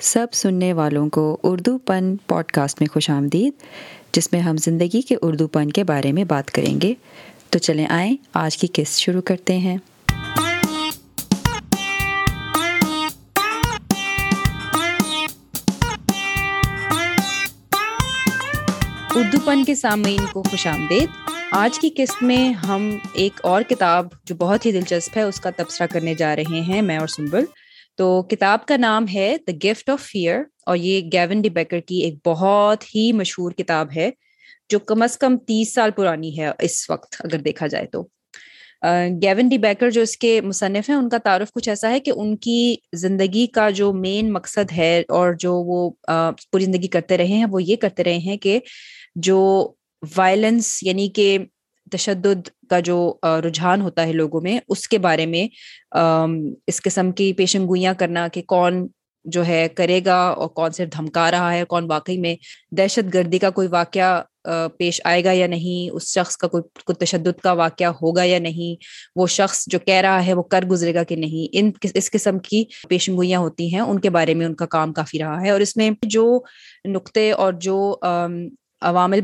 سب سننے والوں کو اردو پن پوڈ کاسٹ میں خوش آمدید، جس میں ہم زندگی کے اردو پن کے بارے میں بات کریں گے۔ تو چلیں آئیں، آج کی قسط شروع کرتے ہیں۔ اردو پن کے سامعین کو خوش آمدید۔ آج کی قسط میں ہم ایک اور کتاب جو بہت ہی دلچسپ ہے، اس کا تبصرہ کرنے جا رہے ہیں، میں اور سنبل۔ تو کتاب کا نام ہے دا گفٹ آف فیئر اور یہ گیون ڈی بیکر کی ایک بہت ہی مشہور کتاب ہے جو کم از کم تیس سال پرانی ہے اس وقت اگر دیکھا جائے تو۔ گیون ڈی بیکر جو اس کے مصنف ہیں، ان کا تعارف کچھ ایسا ہے کہ ان کی زندگی کا جو مین مقصد ہے اور جو وہ پوری زندگی کرتے رہے ہیں، وہ یہ کرتے رہے ہیں کہ جو وائلنس یعنی کہ تشدد کا جو رجحان ہوتا ہے لوگوں میں، اس کے بارے میں اس قسم کی پیشن گوئیاں کرنا کہ کون جو ہے کرے گا اور کون صرف دھمکا رہا ہے کون واقعی میں دہشت گردی کا کوئی واقعہ پیش آئے گا یا نہیں، اس شخص کا کوئی کوئی تشدد کا واقعہ ہوگا یا نہیں، وہ شخص جو کہہ رہا ہے وہ کر گزرے گا کہ نہیں، ان اس قسم کی پیشن گوئیاں ہوتی ہیں، ان کے بارے میں ان کا کام کافی رہا ہے اور اس میں جو نقطے اور جو عوامل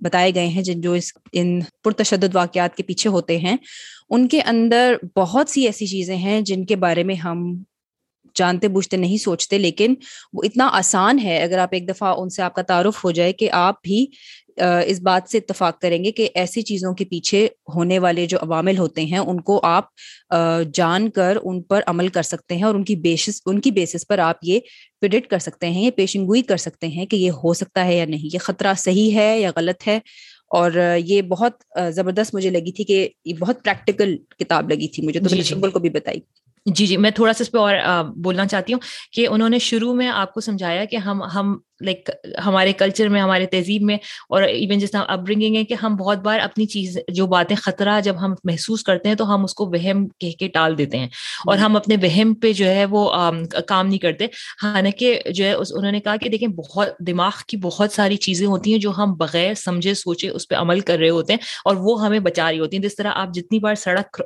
بتائے گئے ہیں جن جو اس ان پرتشدد واقعات کے پیچھے ہوتے ہیں، ان کے اندر بہت سی ایسی چیزیں ہیں جن کے بارے میں ہم جانتے بوجھتے نہیں سوچتے لیکن وہ اتنا آسان ہے اگر آپ ایک دفعہ ان سے آپ کا تعارف ہو جائے کہ آپ بھی اس بات سے اتفاق کریں گے کہ ایسی چیزوں کے پیچھے ہونے والے جو عوامل ہوتے ہیں ان کو آپ جان کر ان پر عمل کر سکتے ہیں اور ان کی بیسس ان کی بیسس پر آپ یہ پرڈکٹ کر سکتے ہیں یہ پیشن گوئی کر سکتے ہیں کہ یہ ہو سکتا ہے یا نہیں۔ یہ خطرہ صحیح ہے یا غلط ہے؟ اور یہ بہت زبردست مجھے لگی تھی کہ یہ بہت پریکٹیکل کتاب لگی تھی مجھے تو جی, جی۔ کو بھی بتائی۔ جی جی میں تھوڑا سا اس پہ اور بولنا چاہتی ہوں کہ انہوں نے شروع میں آپ کو سمجھایا کہ ہم ہم لائک ہمارے کلچر میں، ہمارے تہذیب میں، اور ایون جس طرح اپ برنگنگ ہے کہ ہم بہت بار اپنی چیز، جو باتیں خطرہ جب ہم محسوس کرتے ہیں تو ہم اس کو وہم کہہ کے ٹال دیتے ہیں۔ اور ہم اپنے وہم پہ جو ہے وہ کام نہیں کرتے۔ حالانکہ جو ہے انہوں نے کہا کہ دیکھیں، بہت دماغ کی بہت ساری چیزیں ہوتی ہیں جو ہم بغیر سمجھے، سوچے اس پہ عمل کر رہے ہوتے ہیں اور وہ ہمیں بچا رہی ہوتی ہیں۔ جس طرح آپ جتنی بار سڑک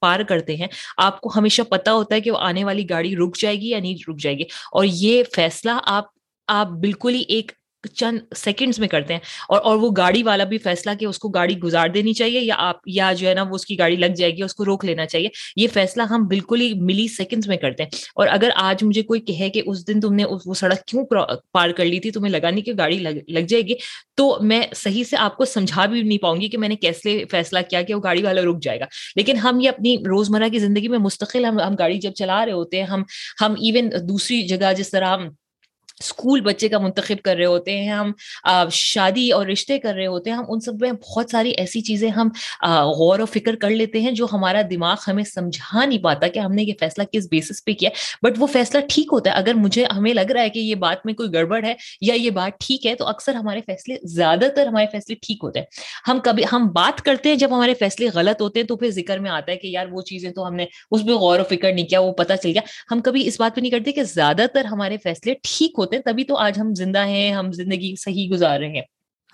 پار کرتے ہیں، آپ کو ہمیشہ پتا ہوتا ہے کہ وہ آنے والی گاڑی رک جائے گی یا نہیں رک جائے گی۔ اور یہ فیصلہ آپ آپ بالکل ہی ایک چند سیکنڈس میں کرتے ہیں اور اور وہ گاڑی والا بھی فیصلہ کہ اس کو گاڑی گزار دینی چاہیے یا آپ یا جو ہے نا وہ اس کی گاڑی لگ جائے گی، اس کو روک لینا چاہیے۔ یہ فیصلہ ہم بالکل ہی ملی سیکنڈس میں کرتے ہیں۔ اور اگر آج مجھے کوئی کہے کہ اس دن تم نے وہ سڑک کیوں پار کر لی تھی، تمہیں لگا نہیں کہ گاڑی لگ جائے گی، تو میں صحیح سے آپ کو سمجھا بھی نہیں پاؤں گی کہ میں نے کیسے فیصلہ کیا کہ وہ گاڑی والا رک جائے گا۔ لیکن ہم یہ اپنی روزمرہ کی زندگی میں مستقل ہم ہم گاڑی جب چلا رہے ہوتے ہیں، ہم ہم ایون دوسری جگہ جس طرح اسکول بچے کا منتخب کر رہے ہوتے ہیں، ہم شادی اور رشتے کر رہے ہوتے ہیں، ہم ان سب میں بہت ساری ایسی چیزیں ہم غور و فکر کر لیتے ہیں جو ہمارا دماغ ہمیں سمجھا نہیں پاتا کہ ہم نے یہ فیصلہ کس بیسس پہ کیا۔ بٹ وہ فیصلہ ٹھیک ہوتا ہے۔ اگر مجھے، ہمیں لگ رہا ہے کہ یہ بات میں کوئی گڑبڑ ہے یا یہ بات ٹھیک ہے تو اکثر ہمارے فیصلے زیادہ تر ہمارے فیصلے ٹھیک ہوتے ہیں۔ ہم کبھی، ہم بات کرتے ہیں جب ہمارے فیصلے غلط ہوتے ہیں تو پھر ذکر میں آتا ہے کہ یار وہ چیزیں تو ہم نے اس پہ غور و فکر نہیں کیا، وہ پتہ چل گیا۔ ہم کبھی اس بات پہ نہیں کرتے کہ زیادہ تر ہمارے فیصلے ٹھیک ہوتے ہیں تبھی تو آج ہم زندہ ہیں ہم زندگی صحیح گزار رہے ہیں۔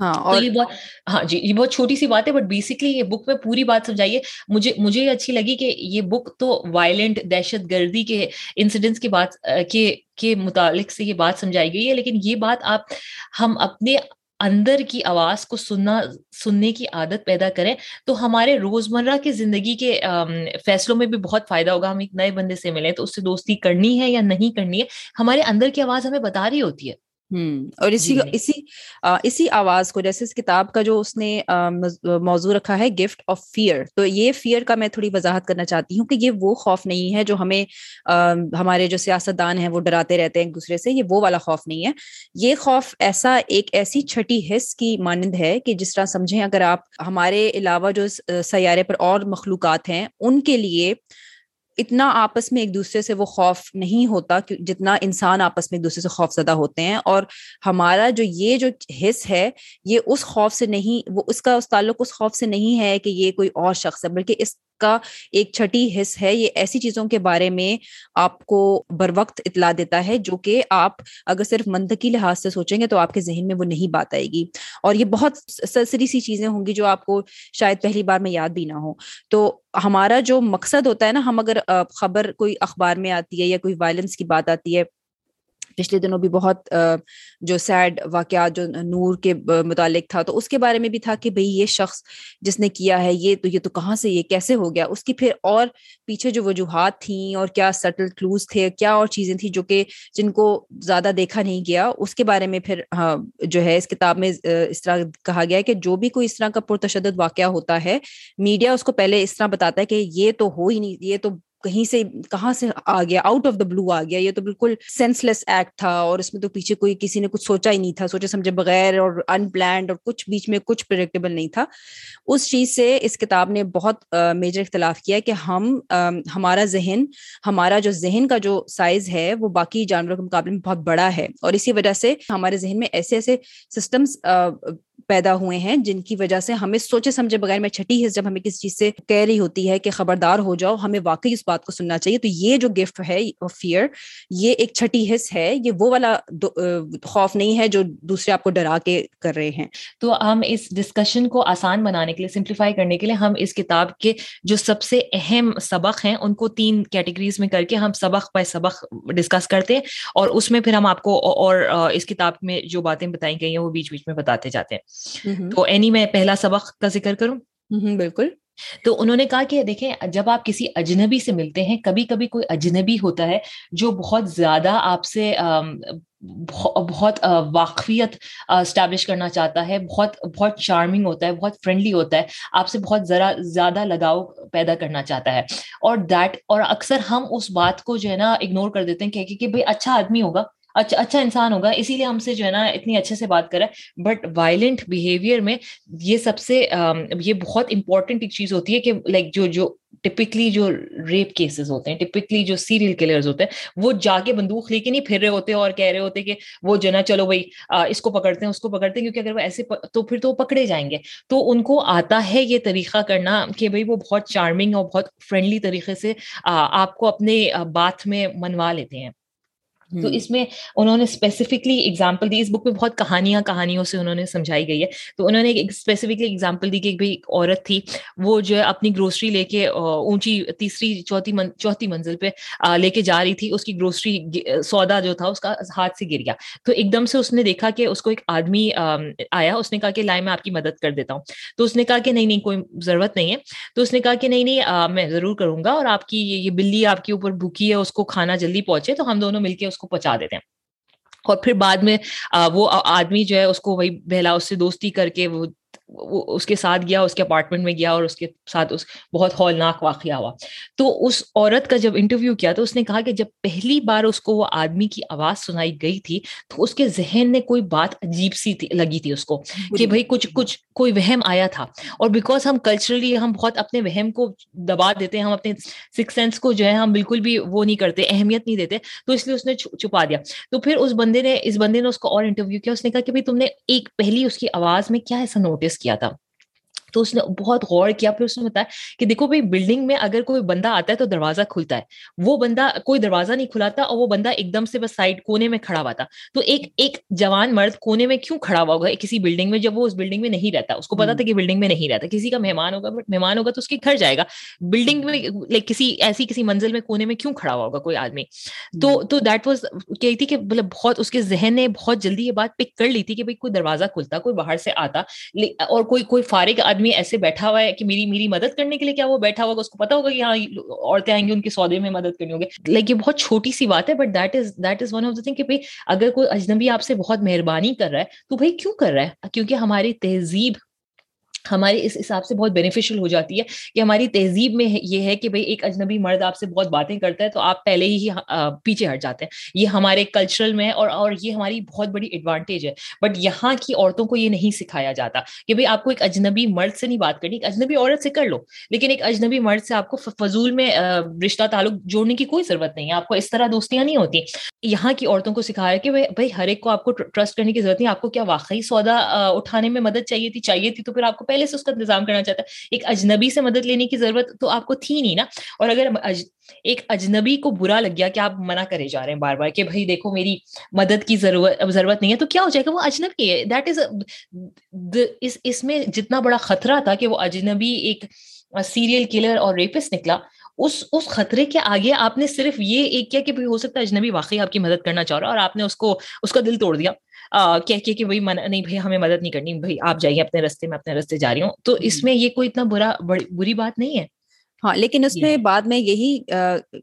ہاں اور یہ بہت ہاں جی یہ بہت چھوٹی سی بات ہے بٹ بیسکلی یہ بک میں پوری بات سمجھائیے۔ مجھے مجھے یہ اچھی لگی کہ یہ بک تو وائلنٹ دہشت گردی کے انسیڈنٹس کی بات کے کے متعلق سے یہ بات سمجھائی گئی ہے لیکن یہ بات آپ ہم اپنے اندر کی آواز کو سننا، سننے کی عادت پیدا کریں تو ہمارے روزمرہ کی زندگی کے فیصلوں میں بھی بہت فائدہ ہوگا۔ ہم ایک نئے بندے سے ملیں تو اس سے دوستی کرنی ہے یا نہیں کرنی ہے، ہمارے اندر کی آواز ہمیں بتا رہی ہوتی ہے۔ ہوں اور اسی جی۔ اسی اسی آواز کو جیسے اس کتاب کا جو اس نے موضوع رکھا ہے گفٹ آف فیئر تو یہ فیئر کا میں تھوڑی وضاحت کرنا چاہتی ہوں کہ یہ وہ خوف نہیں ہے جو ہمیں ہمارے جو سیاست دان ہیں وہ ڈراتے رہتے ہیں ایک دوسرے سے یہ وہ والا خوف نہیں ہے۔ یہ خوف ایسا ایک ایسی چھٹی حص کی مانند ہے کہ جس طرح سمجھیں اگر آپ ہمارے علاوہ جو سیارے پر اور مخلوقات ہیں ان کے لیے اتنا آپس میں ایک دوسرے سے وہ خوف نہیں ہوتا جتنا انسان آپس میں ایک دوسرے سے خوف زدہ ہوتے ہیں اور ہمارا جو یہ جو حص ہے، یہ اس خوف سے نہیں، وہ اس کا اس تعلق اس خوف سے نہیں ہے کہ یہ کوئی اور شخص ہے، بلکہ اس کا ایک چھٹی حص ہے، یہ ایسی چیزوں کے بارے میں آپ کو بر وقت اطلاع دیتا ہے جو کہ آپ اگر صرف منطقی لحاظ سے سوچیں گے تو آپ کے ذہن میں وہ نہیں بات آئے گی۔ اور یہ بہت سرسری سی چیزیں ہوں گی جو آپ کو شاید پہلی بار میں یاد بھی نہ ہو تو ہمارا جو مقصد ہوتا ہے نا، ہم اگر خبر کوئی اخبار میں آتی ہے یا کوئی وائلنس کی بات آتی ہے پچھلے دنوں بھی بہت جو سیڈ واقعات، جو نور کے متعلق تھا، تو اس کے بارے میں بھی تھا کہ بھئی یہ شخص جس نے کیا ہے، یہ تو یہ تو کہاں سے، یہ کیسے ہو گیا؟ اس کی پھر اور پیچھے جو وجوہات تھیں اور کیا سٹل کلوز تھے، کیا اور چیزیں تھیں جو کہ جن کو زیادہ دیکھا نہیں گیا، اس کے بارے میں پھر ہاں، جو ہے اس کتاب میں اس طرح کہا گیا ہے کہ جو بھی کوئی اس طرح کا پرتشدد واقعہ ہوتا ہے میڈیا اس کو پہلے اس طرح بتاتا ہے کہ یہ تو ہو ہی نہیں، یہ تو کہیں سے کہاں سے آ گیا آؤٹ آف دا بلو آ گیا، یہ تو بالکل سینس لیس ایکٹ تھا اور اس میں تو پیچھے کوئی کسی نے کچھ سوچا ہی نہیں تھا سوچے سمجھے بغیر اور ان پلانڈ اور کچھ بیچ میں کچھ پریڈکٹیبل نہیں تھا۔ اس چیز سے اس کتاب نے بہت میجر اختلاف کیا کہ ہم ہمارا ذہن، ہمارا جو ذہن کا جو سائز ہے، وہ باقی جانوروں کے مقابلے میں بہت بڑا ہے اور اسی وجہ سے ہمارے ذہن میں ایسے ایسے سسٹمس پیدا ہوئے ہیں، جن کی وجہ سے ہمیں سوچے سمجھے بغیر میں چھٹی حص جب ہمیں کسی چیز سے کہہ رہی ہوتی ہے کہ خبردار ہو جاؤ، ہمیں واقعی اس بات کو سننا چاہیے۔ تو یہ جو گفٹ ہے فیئر یہ ایک چھٹی حص ہے، یہ وہ والا خوف نہیں ہے جو دوسرے آپ کو ڈرا کے کر رہے ہیں۔ تو ہم اس ڈسکشن کو آسان بنانے کے لیے سمپلیفائی کرنے کے لیے ہم اس کتاب کے جو سب سے اہم سبق ہیں، ان کو تین کیٹیگریز میں کر کے ہم سبق پہ سبق ڈسکس کرتے ہیں اور اس میں پھر ہم آپ کو اور اس کتاب میں جو باتیں بتائی گئی ہیں، وہ بیچ بیچ میں بتاتے جاتے ہیں۔ تو اینی میں پہلا سبق کا ذکر کروں؟ بالکل. تو انہوں نے کہا کہ دیکھیں جب آپ کسی اجنبی سے ملتے ہیں کبھی کبھی کوئی اجنبی ہوتا ہے جو بہت زیادہ آپ سے بہت واقفیت اسٹیبلش کرنا چاہتا ہے بہت بہت چارمنگ ہوتا ہے بہت فرینڈلی ہوتا ہے آپ سے بہت ذرا زیادہ لگاؤ پیدا کرنا چاہتا ہے۔ اور دیٹ اور اکثر ہم اس بات کو جو ہے نا اگنور کر دیتے ہیں کہ بھائی اچھا آدمی ہوگا۔ اچھا اچھا انسان ہوگا، اسی لیے ہم سے جو ہے نا اتنی اچھے سے بات کرا ہے۔ بٹ وائلنٹ بہیویئر میں یہ سب سے یہ بہت امپورٹنٹ ایک چیز ہوتی ہے کہ لائک جو جو ٹپکلی جو ریپ کیسز ہوتے ہیں ٹپکلی جو سیریل کلرز ہوتے ہیں، وہ جا کے بندوق لے کے نہیں پھر رہے ہوتے اور کہہ رہے ہوتے کہ وہ جو نا چلو بھائی اس کو پکڑتے ہیں، اس کو پکڑتے ہیں، کیونکہ اگر وہ ایسے تو پھر تو وہ پکڑے جائیں گے۔ تو ان کو آتا ہے یہ طریقہ کرنا کہ بھائی وہ بہت چارمنگ اور بہت فرینڈلی طریقے سے آپ کو اپنے بات میں منوا لیتے ہیں۔ تو اس میں انہوں نے اسپیسیفکلی اگزامپل دی۔ اس بک میں بہت کہانیاں کہانیوں سے انہوں نے سمجھائی گئی ہے۔ تو انہوں نے ایک اسپیسیفکلی اگزامپل دی کہ ایک عورت تھی وہ جو ہے اپنی گروسری لے کے اونچی تیسری چوتھی چوتھی منزل پہ لے کے جا رہی تھی۔ اس کی گروسری سودا جو تھا اس کا ہاتھ سے گر گیا۔ تو ایک دم سے اس نے دیکھا کہ اس کو ایک آدمی آیا۔ اس نے کہا کہ لائے میں آپ کی مدد کر دیتا ہوں۔ تو اس نے کہا کہ نہیں نہیں کوئی ضرورت نہیں ہے۔ تو اس نے کہا کہ نہیں نہیں میں ضرور کروں گا اور آپ کی یہ بلی آپ کے اوپر بھوکی ہے اس کو کھانا جلدی پہنچے تو ہم دونوں مل کے اس کو پہنچا دیتے ہیں۔ اور پھر بعد میں وہ آدمی جو ہے، اس کو وہی بہلا اس سے دوستی کر کے وہ اس کے ساتھ گیا اس کے اپارٹمنٹ میں گیا اور اس کے ساتھ اس بہت ہولناک واقعہ ہوا۔ تو اس عورت کا جب انٹرویو کیا تو اس نے کہا کہ جب پہلی بار اس کو وہ آدمی کی آواز سنائی گئی تھی تو اس کے ذہن نے کوئی بات عجیب سی تھی لگی تھی اس کو کہ بھائی کچھ کچھ کوئی وہم آیا تھا۔ اور بیکاز ہم کلچرلی ہم بہت اپنے وہم کو دبا دیتے ہیں ہم اپنے سکس سینس کو جو ہے ہم بالکل بھی وہ نہیں کرتے اہمیت نہیں دیتے تو اس لیے اس نے چھپا دیا۔ تو پھر اس بندے نے اس بندے نے اس کو اور انٹرویو کیا اس نے کہا کہ بھائی تم نے ایک پہلی اس کی آواز میں کیا ایسا نوٹس کیا تھا۔ تو اس نے بہت غور کیا پھر اس نے بتایا کہ دیکھو بھائی بلڈنگ میں اگر کوئی بندہ آتا ہے تو دروازہ کھلتا ہے۔ وہ بندہ کوئی دروازہ نہیں کھلاتا اور وہ بندہ ایک دم سے بس سائڈ کونے میں کھڑا ہوا تھا۔ تو ایک ایک جوان مرد کونے میں کیوں کھڑا ہوا ہوگا؟ کسی بلڈنگ میں جب وہ اس بلڈنگ میں نہیں رہتا اس کو پتا تھا کہ بلڈنگ میں نہیں رہتا۔ کسی کا مہمان ہوگا بٹ مہمان ہوگا تو اس کے گھر جائے گا۔ بلڈنگ میں لائک کسی ایسی کسی منزل میں کونے میں کیوں کھڑا ہوا ہوگا کوئی آدمی؟ تو تو دیٹ واز کہی تھی کہ مطلب بہت اس کے ذہن نے بہت جلدی یہ بات پک کر لی تھی کہ بھائی کوئی دروازہ کھلتا کوئی باہر سے آتا اور کوئی کوئی فارغ آدمی ایسے بیٹھا ہوا ہے کہ میری میری مدد کرنے کے لیے کیا وہ بیٹھا ہوگا؟ اس کو پتا ہوگا کہ ہاں عورتیں آئیں گی، ان کے سودے میں مدد کرنی ہوگی۔ لائک یہ بہت چھوٹی سی بات ہے but that is that is one of the thing کہ بھائی اگر کوئی اجنبی آپ سے بہت مہربانی کر رہا ہے، تو بھائی کیوں کر رہا ہے؟ کیونکہ ہماری تہذیب ہماری اس حساب سے بہت بینیفیشل ہو جاتی ہے کہ ہماری تہذیب میں یہ ہے کہ بھائی ایک اجنبی مرد آپ سے بہت باتیں کرتا ہے تو آپ پہلے ہی ہاں، پیچھے ہٹ جاتے ہیں۔ یہ ہمارے کلچرل میں اور اور یہ ہماری بہت بڑی ایڈوانٹیج ہے۔ بٹ یہاں کی عورتوں کو یہ نہیں سکھایا جاتا کہ بھائی آپ کو ایک اجنبی مرد سے نہیں بات کرنی، ایک اجنبی عورت سے کر لو۔ لیکن ایک اجنبی مرد سے آپ کو فضول میں رشتہ تعلق جوڑنے کی کوئی ضرورت نہیں ہے۔ آپ کو اس طرح دوستیاں نہیں ہوتی۔ یہاں کی عورتوں کو سکھایا کہ بھائی ہر ایک کو آپ کو ٹرسٹ کرنے کی ضرورت نہیں، آپ کو کیا واقعی سودا اٹھانے میں مدد چاہیے تھی؟ چاہیے تھی تو پھر آپ کو پہلے سے اس کا انتظام کرنا چاہتا ہے۔ ایک اجنبی سے مدد لینے کی ضرورت تو آپ کو تھی نہیں نا۔ اور اگر اج... ایک اجنبی کو برا لگ گیا کہ آپ منع کرے جا رہے ہیں بار بار کہ بھائی دیکھو میری مدد کی ضرورت ضرورت نہیں ہے تو کیا ہو جائے گا؟ وہ اجنبی ہے۔ دیٹ از اس میں جتنا بڑا خطرہ تھا کہ وہ اجنبی ایک سیریل کلر اور ریپس نکلا اس اس خطرے کے آگے آپ نے صرف یہ ایک کیا کہ ہو سکتا ہے اجنبی واقعی آپ کی مدد کرنا چاہ رہا اور آپ نے اس کو اس کا دل توڑ دیا کہہ کے کہ بھائی نہیں بھائی ہمیں مدد نہیں کرنی بھائی آپ جائیے اپنے رستے میں اپنے رستے جا رہی ہوں۔ تو اس میں یہ کوئی اتنا برا بری بات نہیں ہے۔ ہاں لیکن اس میں بعد میں یہی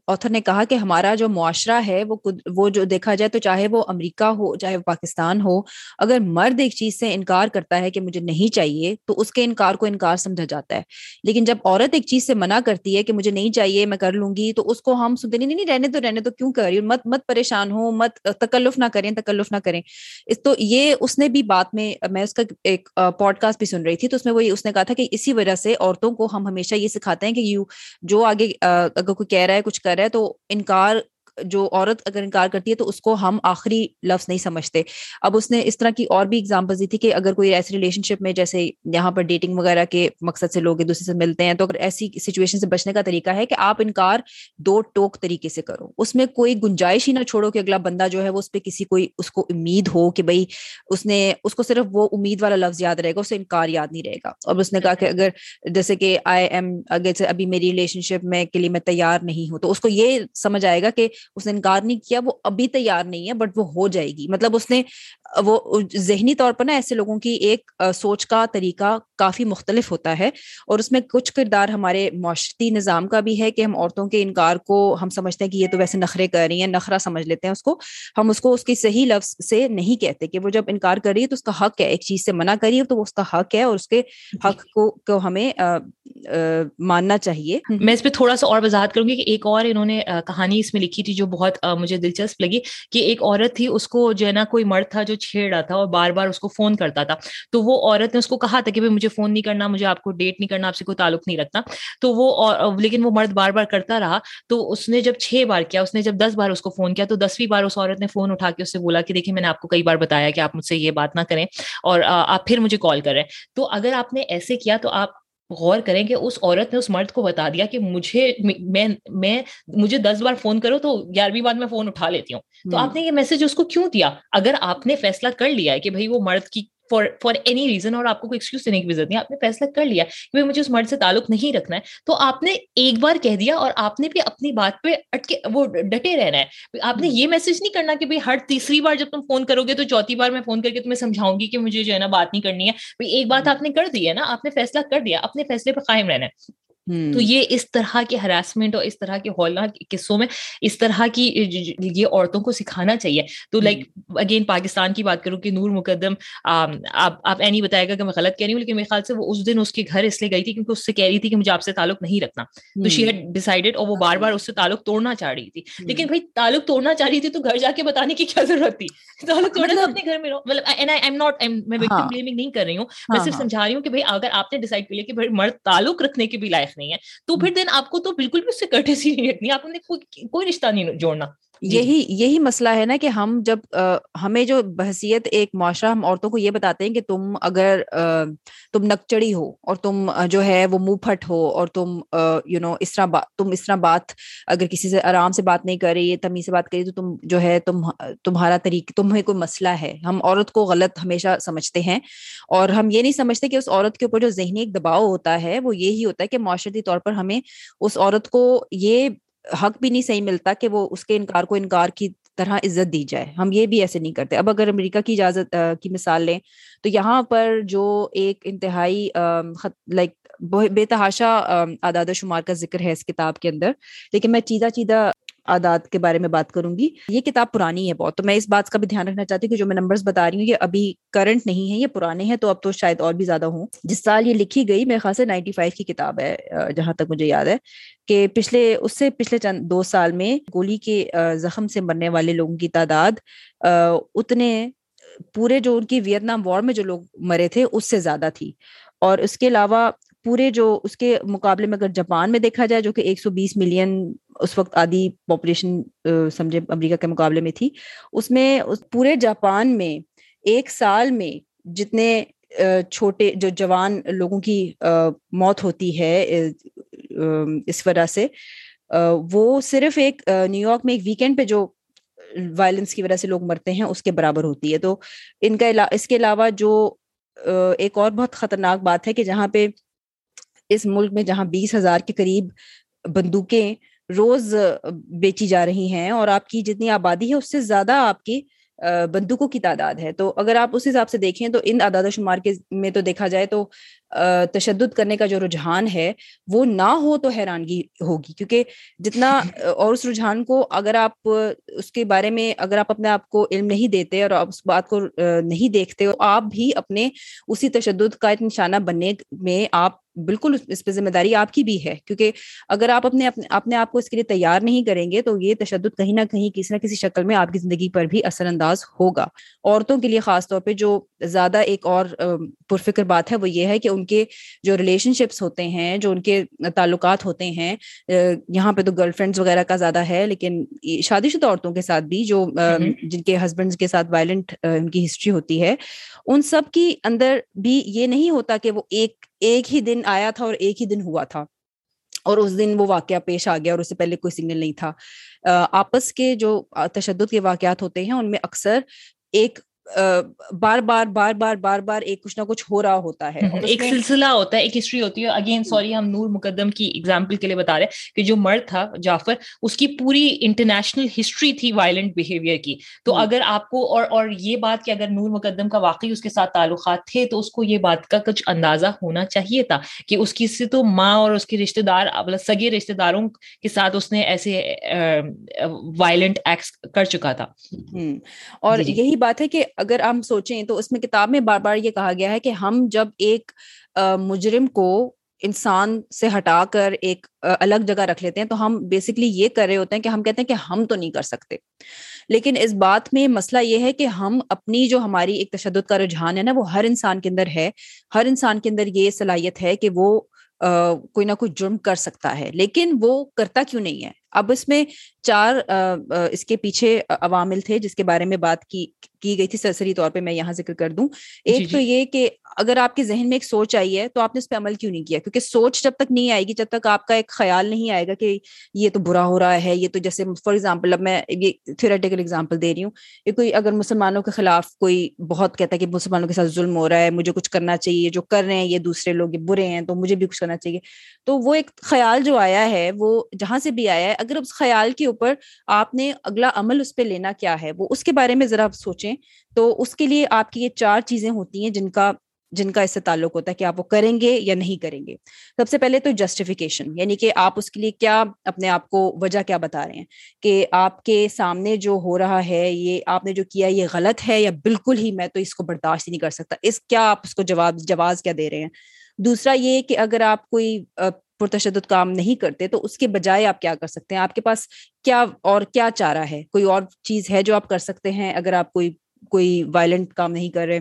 آتھر نے کہا کہ ہمارا جو معاشرہ ہے وہ وہ جو دیکھا جائے تو چاہے وہ امریکہ ہو چاہے وہ پاکستان ہو اگر مرد ایک چیز سے انکار کرتا ہے کہ مجھے نہیں چاہیے تو اس کے انکار کو انکار سمجھا جاتا ہے۔ لیکن جب عورت ایک چیز سے منع کرتی ہے کہ مجھے نہیں چاہیے میں کر لوں گی تو اس کو ہم سنتے نہیں نہیں رہنے تو رہنے تو کیوں کر رہی ہوں مت مت پریشان ہو مت تکلف نہ کریں تکلف نہ کریں۔ اس تو یہ اس نے بھی بات میں میں اس کا ایک پوڈ کاسٹ بھی سن رہی تھی تو اس میں وہی اس نے کہا تھا کہ اسی وجہ سے عورتوں کو ہم ہمیشہ یہ سکھاتے ہیں کہ یو جو آگے اگر کوئی کہہ رہا ہے کچھ کر رہا ہے تو انکار جو عورت اگر انکار کرتی ہے تو اس کو ہم آخری لفظ نہیں سمجھتے۔ اب اس نے اس طرح کی اور بھی اگزامپل دی تھی کہ اگر کوئی ایسی ریلیشن شپ میں جیسے یہاں پر ڈیٹنگ وغیرہ کے مقصد سے لوگ ایک دوسرے سے ملتے ہیں تو اگر ایسی سچویشن سے بچنے کا طریقہ ہے کہ آپ انکار دو ٹوک طریقے سے کرو۔ اس میں کوئی گنجائش ہی نہ چھوڑو کہ اگلا بندہ جو ہے وہ اس پہ کسی کوئی اس کو امید ہو کہ بھائی اس نے اس کو صرف وہ امید والا لفظ یاد رہے گا، اسے انکار یاد نہیں رہے گا۔ اور اس نے کہا کہ اگر جیسے کہ آئی ایم اگر ابھی میری ریلیشن شپ میں کے لیے میں تیار نہیں ہوں تو اس کو یہ سمجھ آئے گا کہ اس نے انکار نہیں کیا، وہ ابھی تیار نہیں ہے بٹ وہ ہو جائے گی۔ مطلب اس نے وہ ذہنی طور پر نا ایسے لوگوں کی ایک سوچ کا طریقہ کافی مختلف ہوتا ہے اور اس میں کچھ کردار ہمارے معاشرتی نظام کا بھی ہے کہ ہم عورتوں کے انکار کو ہم سمجھتے ہیں کہ یہ تو ویسے نخرے کر رہی ہیں نخرا سمجھ لیتے ہیں اس کو۔ ہم اس کو اس کی صحیح لفظ سے نہیں کہتے کہ وہ جب انکار کر رہی ہے تو اس کا حق ہے ایک چیز سے منع کریے تو وہ اس کا حق ہے اور اس کے حق کو کو ہمیں ماننا چاہیے۔ میں اس پہ تھوڑا سا اور وضاحت کروں گی کہ ایک اور انہوں نے کہانی اس میں لکھی تھی جو بہت مجھے دلچسپ لگی کہ ایک عورت تھی اس کو جو ہے نا کوئی مرد تھا جو چھیڑ رہا تھا اور بار بار اس کو فون کرتا تھا۔ تو وہ عورت نے اس کو کہا تھا کہ بھائی مجھے فون نہیں کرنا، مجھے آپ کو ڈیٹ نہیں کرنا، آپ سے کوئی تعلق نہیں رکھنا۔ تو وہ لیکن وہ مرد بار بار کرتا رہا۔ تو اس نے جب چھ بار کیا، اس نے جب دس بار اس کو فون کیا، تو دسویں بار اس عورت نے فون اٹھا کے اس سے بولا کہ دیکھیے میں نے آپ کو کئی بار بتایا کہ آپ مجھ سے یہ بات نہ کریں اور آپ پھر مجھے کال کریں۔ تو اگر آپ نے ایسے کیا تو آپ غور کریں کہ اس عورت نے اس مرد کو بتا دیا کہ مجھے میں میں مجھے دس بار فون کرو تو گیارہویں بار میں فون اٹھا لیتی ہوں۔ تو آپ نے یہ میسج اس کو کیوں دیا؟ اگر آپ نے فیصلہ کر لیا ہے کہ بھائی وہ مرد کی فار فار اینی ریزن اور آپ کو کوئی ایکسکیوز دینے کی ضرورت نہیں آپ نے فیصلہ کر لیا کہ مجھے اس مرد سے تعلق نہیں رکھنا ہے تو آپ نے ایک بار کہہ دیا اور آپ نے بھی اپنی بات پہ اٹکے وہ ڈٹے رہنا ہے۔ آپ نے یہ میسج نہیں کرنا کہ ہر تیسری بار جب تم فون کرو گے تو چوتھی بار میں فون کر کے تمہیں سمجھاؤں گی کہ مجھے جو ہے نا بات نہیں کرنی ہے۔ ایک بات آپ نے کر دی ہے نا آپ نے فیصلہ کر دیا اپنے فیصلے پہ قائم رہنا ہے۔ تو یہ اس طرح کے ہراسمنٹ اور اس طرح کے ہولناک قصوں میں اس طرح کی یہ عورتوں کو سکھانا چاہیے۔ تو لائک اگین پاکستان کی بات کروں کہ نور مقدم آپ اینی بتائے گا کہ میں غلط کہہ رہی ہوں لیکن میرے خیال سے وہ اس دن اس کے گھر اس لیے گئی تھی کیونکہ اس سے کہہ رہی تھی کہ مجھے آپ سے تعلق نہیں رکھنا۔ تو شی ہیڈ ڈیسائڈیڈ اور وہ بار بار اس سے تعلق توڑنا چاہ رہی تھی۔ لیکن بھائی تعلق توڑنا چاہ رہی تھی تو گھر جا کے بتانے کی کیا ضرورت تھی؟ تعلق توڑنا مطلب اپنے گھر میں مطلب میں نہیں کر رہی ہوں۔ میں صرف سمجھا رہی ہوں کہ بھائی اگر آپ نے ڈیسائڈ کر لیا کہ مرد تعلق رکھنے کے بھی لائق نہیں ہے۔ تو پھر دن آپ کو تو بالکل بھی اس سے کٹسی نہیں رکھنی۔ آپ نے کوئی رشتہ نہیں جوڑنا۔ یہی یہی مسئلہ ہے نا کہ ہم جب ہمیں جو بحثیت ایک معاشرہ ہم عورتوں کو یہ بتاتے ہیں کہ تم اگر تم نکچڑی ہو اور تم جو ہے وہ منہ پھٹ ہو اور تم یو نو اس طرح تم اس طرح بات اگر کسی سے آرام سے بات نہیں کر رہی تمی سے بات کری تو تم جو ہے تم تمہارا طریقہ تمہیں کوئی مسئلہ ہے۔ ہم عورت کو غلط ہمیشہ سمجھتے ہیں اور ہم یہ نہیں سمجھتے کہ اس عورت کے اوپر جو ذہنی ایک دباؤ ہوتا ہے وہ یہی ہوتا ہے کہ معاشرتی طور پر ہمیں اس عورت کو یہ حق بھی نہیں صحیح ملتا کہ وہ اس کے انکار کو انکار کی طرح عزت دی جائے۔ ہم یہ بھی ایسے نہیں کرتے۔ اب اگر امریکہ کی اجازت کی مثال لیں تو یہاں پر جو ایک انتہائی لائک بے تحاشا اعداد و شمار کا ذکر ہے اس کتاب کے اندر۔ لیکن میں چیدہ چیدہ آداد کے بارے میں بات کروں گی۔ یہ کتاب پرانی ہے بہت، تو میں اس بات کا بھی دھیان رکھنا چاہتی ہوں کہ جو میں نمبرز بتا رہی ہوں، یہ ابھی کرنٹ نہیں ہے، یہ پرانے ہیں، تو اب تو شاید اور بھی زیادہ ہوں۔ جس سال یہ لکھی گئی، میرے خاص نائنٹی فائیو کی کتاب ہے جہاں تک مجھے یاد ہے کہ پچھلے، اس سے پچھلے چند، دو سال میں گولی کے زخم سے مرنے والے لوگوں کی تعداد اتنے، پورے جو ان کی ویتنام وار میں جو لوگ مرے تھے، اس سے زیادہ تھی۔ اور اس کے علاوہ پورے جو اس کے مقابلے میں اگر جاپان میں دیکھا جائے، جو کہ ایک سو بیس ملین اس وقت آدھی پاپولیشن سمجھے امریکہ کے مقابلے میں تھی۔ اس میں پورے جاپان میں ایک سال میں جتنے چھوٹے جو جوان لوگوں کی موت ہوتی ہے اس وجہ سے وہ صرف ایک نیو یارک میں ایک ویکینڈ پہ جو وائلنس کی وجہ سے لوگ مرتے ہیں، اس کے برابر ہوتی ہے۔ تو ان کا اس کے علاوہ جو ایک اور بہت خطرناک بات ہے کہ جہاں پہ اس ملک میں جہاں بیس ہزار کے قریب بندوقیں روز بیچی جا رہی ہیں اور آپ کی جتنی آبادی ہے، اس سے زیادہ آپ کی بندوقوں کی تعداد ہے۔ تو اگر آپ اس حساب سے دیکھیں تو ان اعداد و شمار کے میں تو دیکھا جائے تو تشدد کرنے کا جو رجحان ہے، وہ نہ ہو تو حیرانگی ہوگی۔ کیونکہ جتنا اور اس رجحان کو اگر آپ، اس کے بارے میں اگر آپ اپنے آپ کو علم نہیں دیتے اور آپ اس بات کو نہیں دیکھتے آپ بھی اپنے اسی تشدد کا نشانہ بننے میں آپ بالکل اس پہ ذمہ داری آپ کی بھی ہے کیونکہ اگر آپ اپنے اپنے آپ کو اس کے لیے تیار نہیں کریں گے تو یہ تشدد کہیں نہ کہیں کسی نہ کسی شکل میں آپ کی زندگی پر بھی اثر انداز ہوگا۔ عورتوں کے لیے خاص طور پہ جو زیادہ ایک اور پرفکر بات ہے وہ یہ ہے کہ ان کے جو ریلیشن شپس ہوتے ہیں جو ان کے تعلقات ہوتے ہیں یہاں پہ تو گرل فرینڈس وغیرہ کا زیادہ ہے لیکن شادی شدہ عورتوں کے ساتھ بھی جو جن کے ہسبینڈ کے ساتھ وائلنٹ ان کی ہسٹری ہوتی ہے ان سب کی اندر بھی یہ نہیں ہوتا کہ وہ ایک ایک ہی دن آیا تھا اور ایک ہی دن ہوا تھا۔ اور اس دن وہ واقعہ پیش آ گیا اور اس سے پہلے کوئی سگنل نہیں تھا۔ آپس کے جو تشدد کے واقعات ہوتے ہیں، ان میں اکثر ایک بار بار بار بار بار بار ایک کچھ نہ کچھ ہو رہا ہوتا ہے۔ ایک سلسلہ ہوتا ہے ایک ہسٹری ہوتی ہے۔ اگین سوری ہم نور مقدم کی ایگزامپل کے لیے بتا رہے کہ جو مرد تھا جعفر اس کی پوری انٹرنیشنل ہسٹری تھی وائلنٹ بہیویئر کی۔ تو اگر آپ کو اور اور یہ بات کہ اگر نور مقدم کا واقعی اس کے ساتھ تعلقات تھے تو اس کو یہ بات کا کچھ اندازہ ہونا چاہیے تھا کہ اس کی سے تو ماں اور اس کے رشتے دار سگے رشتے داروں کے ساتھ اس نے ایسے وائلنٹ ایکٹس کر چکا تھا۔ اور جی۔ یہی بات ہے کہ اگر ہم سوچیں تو اس میں کتاب میں بار بار یہ کہا گیا ہے کہ ہم جب ایک مجرم کو انسان سے ہٹا کر ایک الگ جگہ رکھ لیتے ہیں تو ہم بیسکلی یہ کر رہے ہوتے ہیں کہ ہم کہتے ہیں کہ ہم تو نہیں کر سکتے۔ لیکن اس بات میں مسئلہ یہ ہے کہ ہم اپنی جو ہماری ایک تشدد کا رجحان ہے نا، وہ ہر انسان کے اندر ہے۔ ہر انسان کے اندر یہ صلاحیت ہے کہ وہ کوئی نہ کوئی جرم کر سکتا ہے۔ لیکن وہ کرتا کیوں نہیں ہے؟ اب اس میں چار اس کے پیچھے عوامل تھے جس کے بارے میں بات کی کی گئی تھی سرسری طور پہ میں یہاں ذکر کر دوں۔ ایک جی، تو جی۔ یہ کہ اگر آپ کے ذہن میں ایک سوچ آئی ہے تو آپ نے اس پہ عمل کیوں نہیں کیا؟ کیونکہ سوچ جب تک نہیں آئے گی جب تک آپ کا ایک خیال نہیں آئے گا کہ یہ تو برا ہو رہا ہے یہ تو جیسے فار ایگزامپل اب میں یہ تھیوریٹیکل ایگزامپل دے رہی ہوں۔ یہ کوئی اگر مسلمانوں کے خلاف کوئی بہت کہتا ہے کہ مسلمانوں کے ساتھ ظلم ہو رہا ہے مجھے کچھ کرنا چاہیے جو کر رہے ہیں یہ دوسرے لوگ برے ہیں تو مجھے بھی کچھ کرنا چاہیے۔ تو وہ ایک خیال جو آیا ہے وہ جہاں سے بھی آیا ہے اگر اس خیال کے اوپر آپ نے اگلا عمل اس پہ لینا کیا ہے، وہ اس کے بارے میں ذرا سوچیں۔ تو اس کے لیے آپ کی یہ چار چیزیں ہوتی ہیں جن کا جن کا اس سے تعلق ہوتا ہے کہ آپ وہ کریں گے یا نہیں کریں گے۔ سب سے پہلے تو جسٹیفیکیشن یعنی کہ آپ اس کے لیے کیا اپنے آپ کو وجہ کیا بتا رہے ہیں؟ کہ آپ کے سامنے جو ہو رہا ہے، یہ آپ نے جو کیا، یہ غلط ہے یا بالکل ہی میں تو اس کو برداشت ہی نہیں کر سکتا؟ اس کیا آپ اس کو جواب، جواز کیا دے رہے ہیں؟ دوسرا یہ کہ اگر آپ کوئی پرتشدد کام نہیں کرتے، تو اس کے بجائے آپ کیا کر سکتے ہیں؟ آپ کے پاس کیا اور کیا چارہ ہے؟ کوئی اور چیز ہے جو آپ کر سکتے ہیں اگر آپ کوئی کوئی وائلنٹ کام نہیں کر رہے؟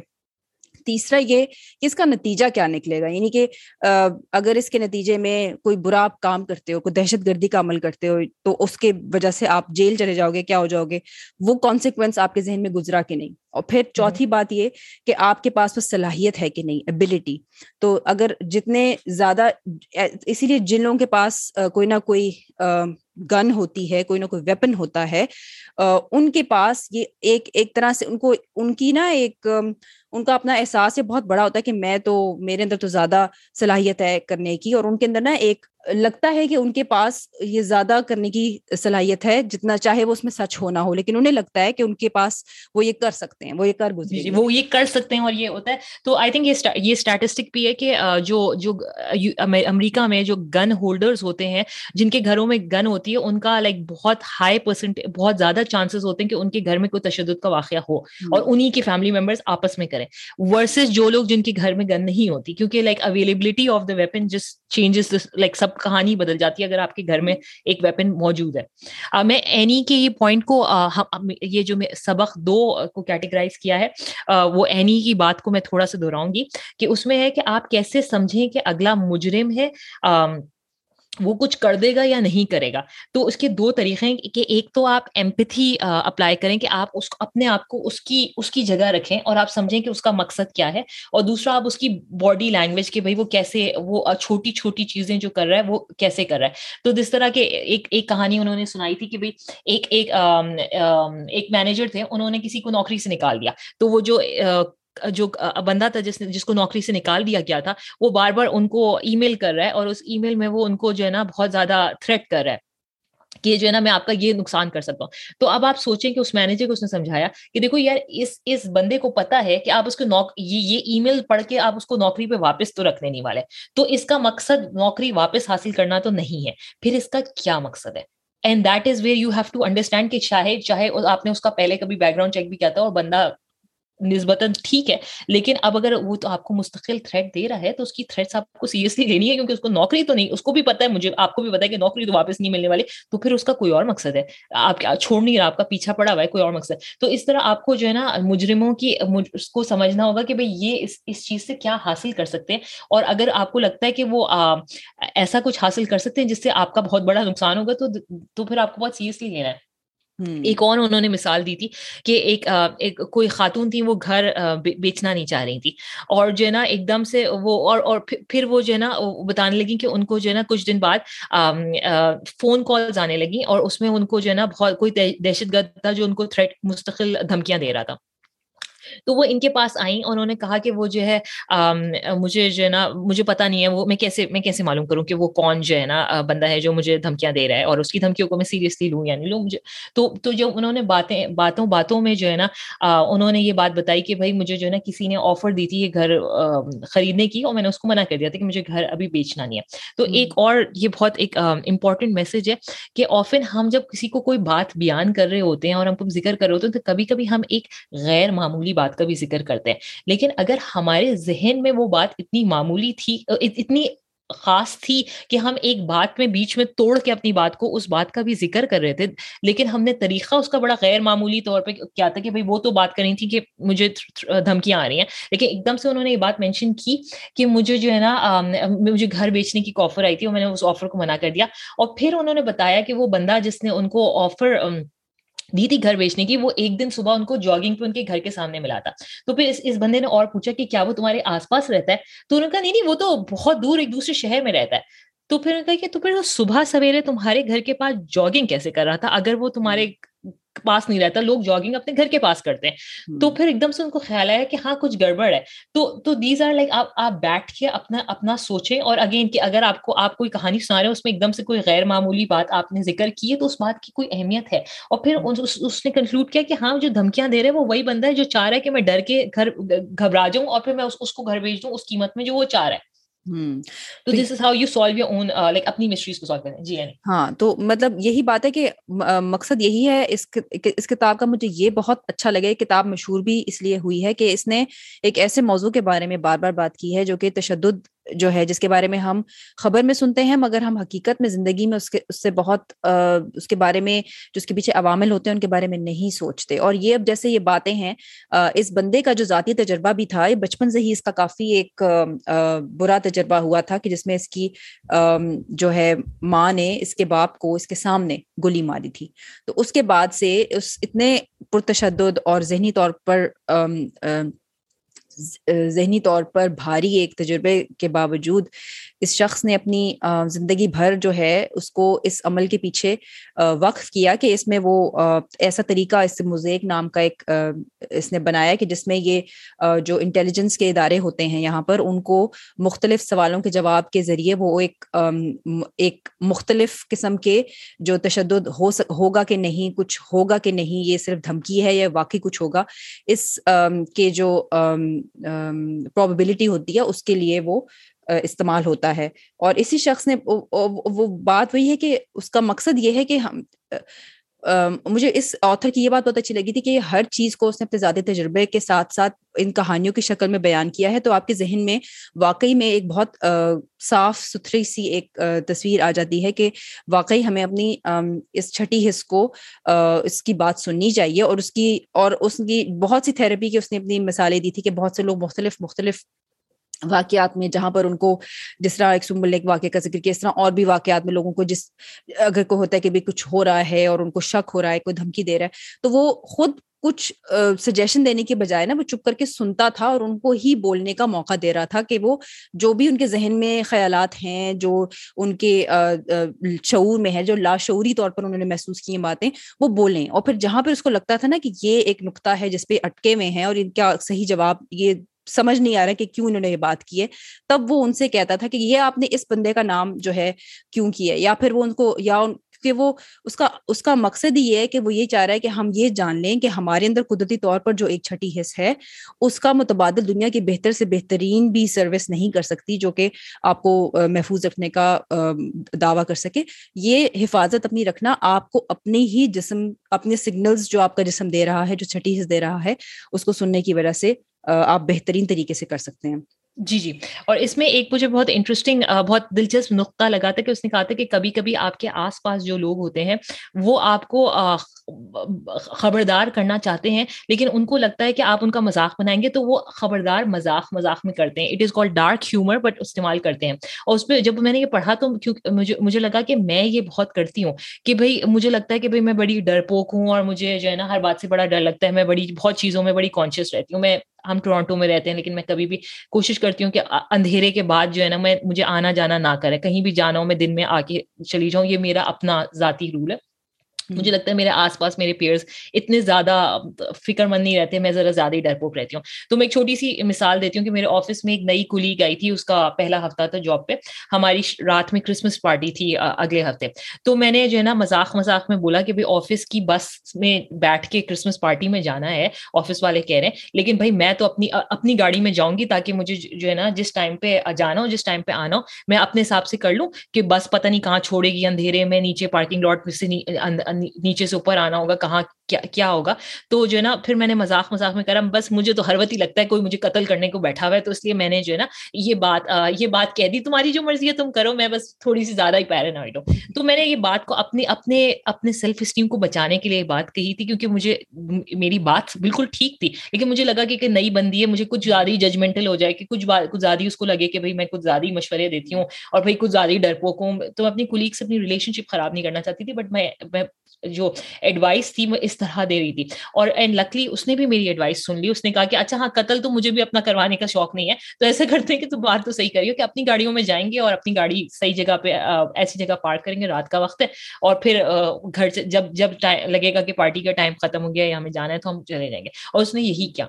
تیسرا یہ کہ اس کا نتیجہ کیا نکلے گا؟ یعنی کہ اگر اس کے نتیجے میں کوئی برا آپ کام کرتے ہو کوئی دہشت گردی کا عمل کرتے ہو تو اس کے وجہ سے آپ جیل چلے جاؤ گے کیا ہو جاؤ گے؟ وہ کانسیکوینس آپ کے ذہن میں گزرا کہ نہیں؟ اور پھر چوتھی بات یہ کہ آپ کے پاس وہ صلاحیت ہے کہ نہیں ابلٹی تو اگر جتنے زیادہ اسی لیے جن لوگوں کے پاس کوئی نہ کوئی گن ہوتی ہے کوئی نہ کوئی ویپن ہوتا ہے ان کے پاس یہ ایک ایک طرح سے ان کو ان کی نا ایک ان کا اپنا احساس یہ بہت بڑا ہوتا ہے کہ میں تو میرے اندر تو زیادہ صلاحیت ہے کرنے کی اور ان کے اندر نا ایک لگتا ہے کہ ان کے پاس یہ زیادہ کرنے کی صلاحیت ہے جتنا چاہے وہ اس میں سچ ہونا ہو لیکن انہیں لگتا ہے کہ ان کے پاس وہ یہ کر سکتے ہیں وہ یہ کر گزرے جی، وہ یہ کر سکتے ہیں اور یہ ہوتا ہے۔ تو آئی تھنک یہ اسٹیٹسٹک بھی ہے کہ جو جو امریکہ میں جو گن ہولڈرز ہوتے ہیں جن کے گھروں میں گن ہوتی ہے ان کا لائک بہت ہائی پرسنٹ بہت زیادہ چانسز ہوتے ہیں کہ ان کے گھر میں کوئی تشدد کا واقعہ ہو اور انہیں کے فیملی ممبرس آپس میں کریں۔ ورسز جو لوگ جن کے گھر میں گن نہیں ہوتی، کیونکہ like availability of the weapon جس چینجز لائک سب کہانی بدل جاتی ہے اگر آپ کے گھر میں ایک ویپن موجود ہے۔ میں اینی کے یہ پوائنٹ کو یہ جو میں سبق دو کو کیٹیگرائز کیا ہے وہ اینی کی بات کو میں تھوڑا سا دہراؤں گی کہ اس میں ہے کہ آپ کیسے سمجھیں کہ اگلا مجرم ہے۔ وہ کچھ کر دے گا یا نہیں کرے گا۔ تو اس کے دو طریقے ہیں کہ ایک تو آپ ایمپتھی اپلائی کریں کہ آپ اس اپنے آپ کو اس کی اس کی جگہ رکھیں اور آپ سمجھیں کہ اس کا مقصد کیا ہے۔ اور دوسرا، آپ اس کی باڈی لینگویج کہ بھائی وہ کیسے، وہ چھوٹی چھوٹی چیزیں جو کر رہا ہے وہ کیسے کر رہا ہے۔ تو جس طرح کے ایک ایک کہانی انہوں نے سنائی تھی کہ بھائی ایک ایک ایک مینیجر تھے، انہوں نے کسی کو نوکری سے نکال دیا۔ تو وہ جو جو بندہ تھا جس نے، جس کو نوکری سے نکال دیا گیا تھا، وہ بار بار ان کو ای میل کر رہا ہے اور اس ای میل میں وہ ان کو جو ہے نا بہت زیادہ تھریٹ کر رہا ہے کہ جو ہے نا میں آپ کا یہ نقصان کر سکتا ہوں۔ تو اب آپ سوچیں کہ اس مینیجر کو اس نے سمجھایا کہ دیکھو یار، اس اس بندے کو پتا ہے کہ آپ اس کو نوک، یہ ای میل پڑھ کے آپ اس کو نوکری پہ واپس تو رکھنے نہیں والے۔ تو اس کا مقصد نوکری واپس حاصل کرنا تو نہیں ہے۔ پھر اس کا کیا مقصد ہے؟ And that is where you have to understand کہ چاہے چاہے آپ نے اس کا پہلے کبھی بیک گراؤنڈ چیک بھی کیا تھا اور بندہ نسبتاً ٹھیک ہے۔ لیکن اب اگر وہ تو آپ کو مستقل تھریٹ دے رہا ہے، تو اس کی تھریٹس آپ کو سیریسلی لینی ہے، کیونکہ اس کو نوکری تو نہیں، اس کو بھی پتا ہے، مجھے آپ کو بھی پتا ہے کہ نوکری تو واپس نہیں ملنے والی، تو پھر اس کا کوئی اور مقصد ہے۔ آپ چھوڑ نہیں رہا، آپ کا پیچھا پڑا ہوا ہے، کوئی اور مقصد تو اس طرح آپ کو جو ہے نا، مجرموں کی اس کو سمجھنا ہوگا کہ بھائی یہ اس چیز سے کیا حاصل کر سکتے ہیں۔ اور اگر آپ کو لگتا ہے کہ وہ ایسا کچھ حاصل کر سکتے ہیں جس سے آپ کا بہت بڑا نقصان ہوگا، تو پھر آپ کو بہت سیریسلی لینا ہے۔ ایک اور انہوں نے مثال دی تھی کہ ایک ایک کوئی خاتون تھی، وہ گھر بیچنا نہیں چاہ رہی تھی۔ اور جو ہے نا، ایک دم سے وہ، اور اور پھر وہ جو ہے نا بتانے لگی کہ ان کو جو ہے نا کچھ دن بعد فون کالز آنے لگی اور اس میں ان کو جو ہے نا بہت کوئی دہشت گرد تھا جو ان کو تھریٹ مستقل دھمکیاں دے رہا تھا۔ تو وہ ان کے پاس آئیں انہوں نے کہا کہ وہ جو ہے مجھے جو ہے نا مجھے پتا نہیں ہے وہ میں کیسے میں کیسے معلوم کروں کہ وہ کون جو ہے نا بندہ ہے جو مجھے دھمکیاں دے رہا ہے اور اس کی دھمکیوں کو میں سیریسلی لوں یا نہیں لوں مجھے تو تو جو انہوں نے باتیں باتوں باتوں میں جو ہے نا انہوں نے یہ بات بتائی کہ بھائی مجھے جو ہے نا کسی نے آفر دی تھی یہ گھر خریدنے کی اور میں نے اس کو منع کر دیا تھا کہ مجھے گھر ابھی بیچنا نہیں ہے۔ تو ایک اور یہ بہت ایک امپورٹنٹ میسج ہے کہ آفن ہم جب کسی کو کوئی بات بیان کر رہے ہوتے ہیں اور ہم کو ذکر کر رہے ہوتے ہیں تو کبھی کبھی ہم ایک غیر معمولی معمولی بات کا بھی ذکر کرتے ہیں۔ لیکن اگر ہمارے ذہن میں وہ بات اتنی معمولی تھی اتنی خاص تھی کہ ہم ایک بات میں بیچ میں توڑ کے اپنی بات کو اس بات کا بھی ذکر کر رہے تھے، لیکن ہم نے طریقہ اس کا بڑا غیر معمولی طور پہ، کیا تھا کہ بھائی وہ تو بات کرنی تھی کہ مجھے دھمکیاں آ رہی ہیں۔ لیکن ایک دم سے انہوں نے یہ بات مینشن کی کہ مجھے جو ہے نا مجھے گھر بیچنے کی آفر آئی تھی اور میں نے اس آفر کو منع کر دیا۔ اور پھر انہوں نے بتایا کہ وہ بندہ جس نے ان کو آفر دی تھی گھر بیچنے کی، وہ ایک دن صبح ان کو جاگنگ پہ ان کے گھر کے سامنے ملا تھا۔ تو پھر اس اس بندے نے اور پوچھا کہ کیا وہ تمہارے آس پاس رہتا ہے؟ تو انہوں نے کہا، نہیں نہیں، وہ تو بہت دور ایک دوسرے شہر میں رہتا ہے۔ تو پھر کہا کہ تو پھر صبح سویرے تمہارے گھر کے پاس جاگنگ کیسے کر رہا تھا؟ اگر وہ تمہارے پاس نہیں رہتا لوگ جاگنگ اپنے گھر کے پاس کرتے ہیں۔ تو پھر ایک دم سے ان کو خیال آیا کہ ہاں کچھ گڑبڑ ہے۔ تو تو دیز آر لائک آپ آپ بیٹھ کے اپنا اپنا سوچیں۔ اور اگین کہ اگر آپ کو آپ کوئی کہانی سنا رہے ہیں اس میں ایک دم سے کوئی غیر معمولی بات آپ نے ذکر کی ہے تو اس بات کی کوئی اہمیت ہے۔ اور پھر اس نے کنکلوڈ کیا کہ ہاں جو دھمکیاں دے رہے وہ وہی بندہ ہے جو چاہ رہا ہے کہ میں ڈر کے گھر گھبرا جاؤں اور پھر میں اس کو گھر بھیج دوں اس قیمت میں جو وہ چاہ رہا ہے۔ ہاں تو مطلب یہی بات ہے کہ مقصد یہی ہے۔ اس کتاب کا مجھے یہ بہت اچھا لگے۔ کتاب مشہور بھی اس لیے ہوئی ہے کہ اس نے ایک ایسے موضوع کے بارے میں بار بار بات کی ہے جو کہ تشدد جو ہے جس کے بارے میں ہم خبر میں سنتے ہیں، مگر ہم حقیقت میں زندگی میں اس کے، اس سے بہت اس کے بارے میں جو اس کے پیچھے عوامل ہوتے ہیں، ان کے بارے میں نہیں سوچتے۔ اور یہ اب جیسے یہ باتیں ہیں اس بندے کا جو ذاتی تجربہ بھی تھا، یہ بچپن سے ہی اس کا کافی ایک برا تجربہ ہوا تھا کہ جس میں اس کی جو ہے ماں نے اس کے باپ کو اس کے سامنے گلی ماری تھی۔ تو اس کے بعد سے اس اتنے پرتشدد اور ذہنی طور پر ذہنی طور پر بھاری ایک تجربے کے باوجود اس شخص نے اپنی زندگی بھر جو ہے اس کو اس عمل کے پیچھے وقف کیا کہ اس میں وہ ایسا طریقہ اس سے مزیک نام کا ایک اس نے بنایا کہ جس میں یہ جو انٹیلیجنس کے ادارے ہوتے ہیں یہاں پر ان کو مختلف سوالوں کے جواب کے ذریعے وہ ایک ایک مختلف قسم کے جو تشدد ہو ہوگا کہ نہیں، کچھ ہوگا کہ نہیں، یہ صرف دھمکی ہے یا واقعی کچھ ہوگا، اس کے جو پروبیبلٹی ہوتی ہے، اس کے لیے وہ استعمال ہوتا ہے۔ اور اسی شخص نے، وہ بات وہی ہے کہ اس کا مقصد یہ ہے کہ ہم مجھے اس آتھر کی یہ بات بہت اچھی لگی تھی کہ ہر چیز کو اس نے اپنے زیادہ تجربے کے ساتھ ساتھ ان کہانیوں کی شکل میں بیان کیا ہے تو آپ کے ذہن میں واقعی میں ایک بہت صاف ستھری سی ایک تصویر آ جاتی ہے کہ واقعی ہمیں اپنی اس چھٹی حص کو اس کی بات سننی چاہیے اور اس کی، اور اس کی بہت سی تھراپی کی اس نے اپنی مثالیں دی تھی کہ بہت سے لوگ مختلف مختلف واقعات میں جہاں پر ان کو جس طرح ایک سمبل ایک واقعہ کا ذکر کیا، اس طرح اور بھی واقعات میں لوگوں کو جس، اگر کوئی ہوتا ہے کہ بھی کچھ ہو رہا ہے اور ان کو شک ہو رہا ہے، کوئی دھمکی دے رہا ہے، تو وہ خود کچھ سجیشن دینے کے بجائے نا وہ چپ کر کے سنتا تھا اور ان کو ہی بولنے کا موقع دے رہا تھا کہ وہ جو بھی ان کے ذہن میں خیالات ہیں، جو ان کے شعور میں ہے، جو لاشعوری طور پر انہوں نے محسوس کی باتیں، وہ بولیں۔ اور پھر جہاں پہ اس کو لگتا تھا نا کہ یہ ایک نقطہ ہے جس پہ اٹکے ہوئے ہیں اور ان کا صحیح جواب، یہ سمجھ نہیں آ رہا کہ کیوں انہوں نے یہ بات کی ہے۔ تب وہ ان سے کہتا تھا کہ یہ آپ نے اس بندے کا نام جو ہے کیوں کیا ہے؟ یا پھر وہ ان کو، یا کہ وہ اس کا اس کا مقصد یہ ہے کہ وہ یہ چاہ رہا ہے کہ ہم یہ جان لیں کہ ہمارے اندر قدرتی طور پر جو ایک چھٹی حص ہے، اس کا متبادل دنیا کی بہتر سے بہترین بھی سروس نہیں کر سکتی جو کہ آپ کو محفوظ رکھنے کا دعویٰ کر سکے۔ یہ حفاظت اپنی رکھنا آپ کو اپنی ہی جسم، اپنے سگنلز جو آپ کا جسم دے رہا ہے، جو چھٹی حص دے رہا ہے، اس کو سننے کی وجہ سے آپ بہترین طریقے سے کر سکتے ہیں۔ جی جی۔ اور اس میں ایک مجھے بہت انٹرسٹنگ بہت دلچسپ نقطہ لگا تھا کہ اس نے کہا تھا کہ کبھی کبھی آپ کے آس پاس جو لوگ ہوتے ہیں، وہ آپ کو خبردار کرنا چاہتے ہیں، لیکن ان کو لگتا ہے کہ آپ ان کا مذاق بنائیں گے تو وہ خبردار مذاق مذاق میں کرتے ہیں۔ It is call dark humour but استعمال کرتے ہیں۔ اور اس پہ جب میں نے یہ پڑھا تو مجھے مجھے لگا کہ میں یہ بہت کرتی ہوں کہ بھائی مجھے لگتا ہے کہ بھائی میں بڑی ڈر پوک ہوں اور مجھے جو ہے نا ہر بات سے بڑا ڈر لگتا ہے، میں بڑی، بہت چیزوں میں بڑی کانشیس رہتی ہوں، میں ہم ٹورانٹو میں رہتے ہیں، لیکن میں کبھی بھی کوشش کرتی ہوں کہ اندھیرے کے بعد جو ہے نا، میں، مجھے آنا جانا نہ کرے، کہیں بھی جانا ہو، میں دن میں آ کے چلی جاؤں، یہ میرا اپنا ذاتی رول ہے۔ مجھے لگتا ہے میرے آس پاس میرے پیئرس اتنے زیادہ فکر مند نہیں رہتے، میں ذرا زیادہ ہی ڈر پوک رہتی ہوں۔ تو میں ایک چھوٹی سی مثال دیتی ہوں کہ میرے آفس میں ایک نئی کلی گئی تھی، اس کا پہلا ہفتہ تھا جاب پہ۔ ہماری رات میں کرسمس پارٹی تھی اگلے ہفتے۔ تو میں نے جو ہے نا مذاق مذاق میں بولا کہ بھائی آفس کی بس میں بیٹھ کے کرسمس پارٹی میں جانا ہے آفس والے کہہ رہے ہیں۔ لیکن بھائی میں تو اپنی اپنی گاڑی میں جاؤں گی تاکہ مجھے جو ہے نا جس ٹائم پہ جانا ہو، جس ٹائم پہ آنا ہو، میں اپنے حساب سے کر لوں کہ بس پتہ نہیں کہاں چھوڑے گی اندھیرے میں، نیچے پارکنگ لاٹ سے نیچے سے اوپر آنا ہوگا، کہاں، کیا ہوگا؟ تو جو ہے نا، پھر میں نے مذاق مذاق میں کرا بس مجھے تو ہر وقت ہی لگتا ہے کوئی مجھے قتل کرنے کو بیٹھا ہوا ہے، تو اس لیے میں نے جو ہے نا یہ بات یہ بات کہہ دی۔ تمہاری جو مرضی ہے تم کرو، میں بس تھوڑی سی زیادہ ہی پیرانوائڈ ہوں۔ تو میں نے یہ بات کو اپنے اپنے اپنے سیلف اسٹیم کو بچانے کے لیے بات کہی تھی، کیونکہ مجھے میری بات بالکل ٹھیک تھی۔ لیکن مجھے لگا کہ نئی بندی ہے، مجھے کچھ زیادہ ہی ججمنٹل ہو جائے کہ کچھ کچھ زیادہ ہی اس کو لگے کہ بھائی میں کچھ زیادہ ہی مشورے دیتی ہوں اور بھائی کچھ زیادہ ہی ڈرپوک ہوں تو اپنی کلیگ سے اپنی ریلیشن شپ خراب نہیں کرنا چاہتی تھی بٹ میں جو ایڈوائس تھی وہ اس طرح دے رہی تھی۔ اور اینڈ لکلی اس نے بھی میری ایڈوائس سن لی۔ اس نے کہا کہ اچھا ہاں قتل تو مجھے بھی اپنا کروانے کا شوق نہیں ہے۔ تو ایسا کرتے ہیں کہ تم بات تو صحیح کریو کہ اپنی گاڑیوں میں جائیں گے اور اپنی گاڑی صحیح جگہ پہ ایسی جگہ پارک کریں گے۔ رات کا وقت ہے۔ اور پھر گھر سے، جب جب لگے گا کہ پارٹی کا ٹائم ختم ہو گیا یا ہمیں جانا ہے تو ہم چلے جائیں گے۔ اور اس نے یہی کیا۔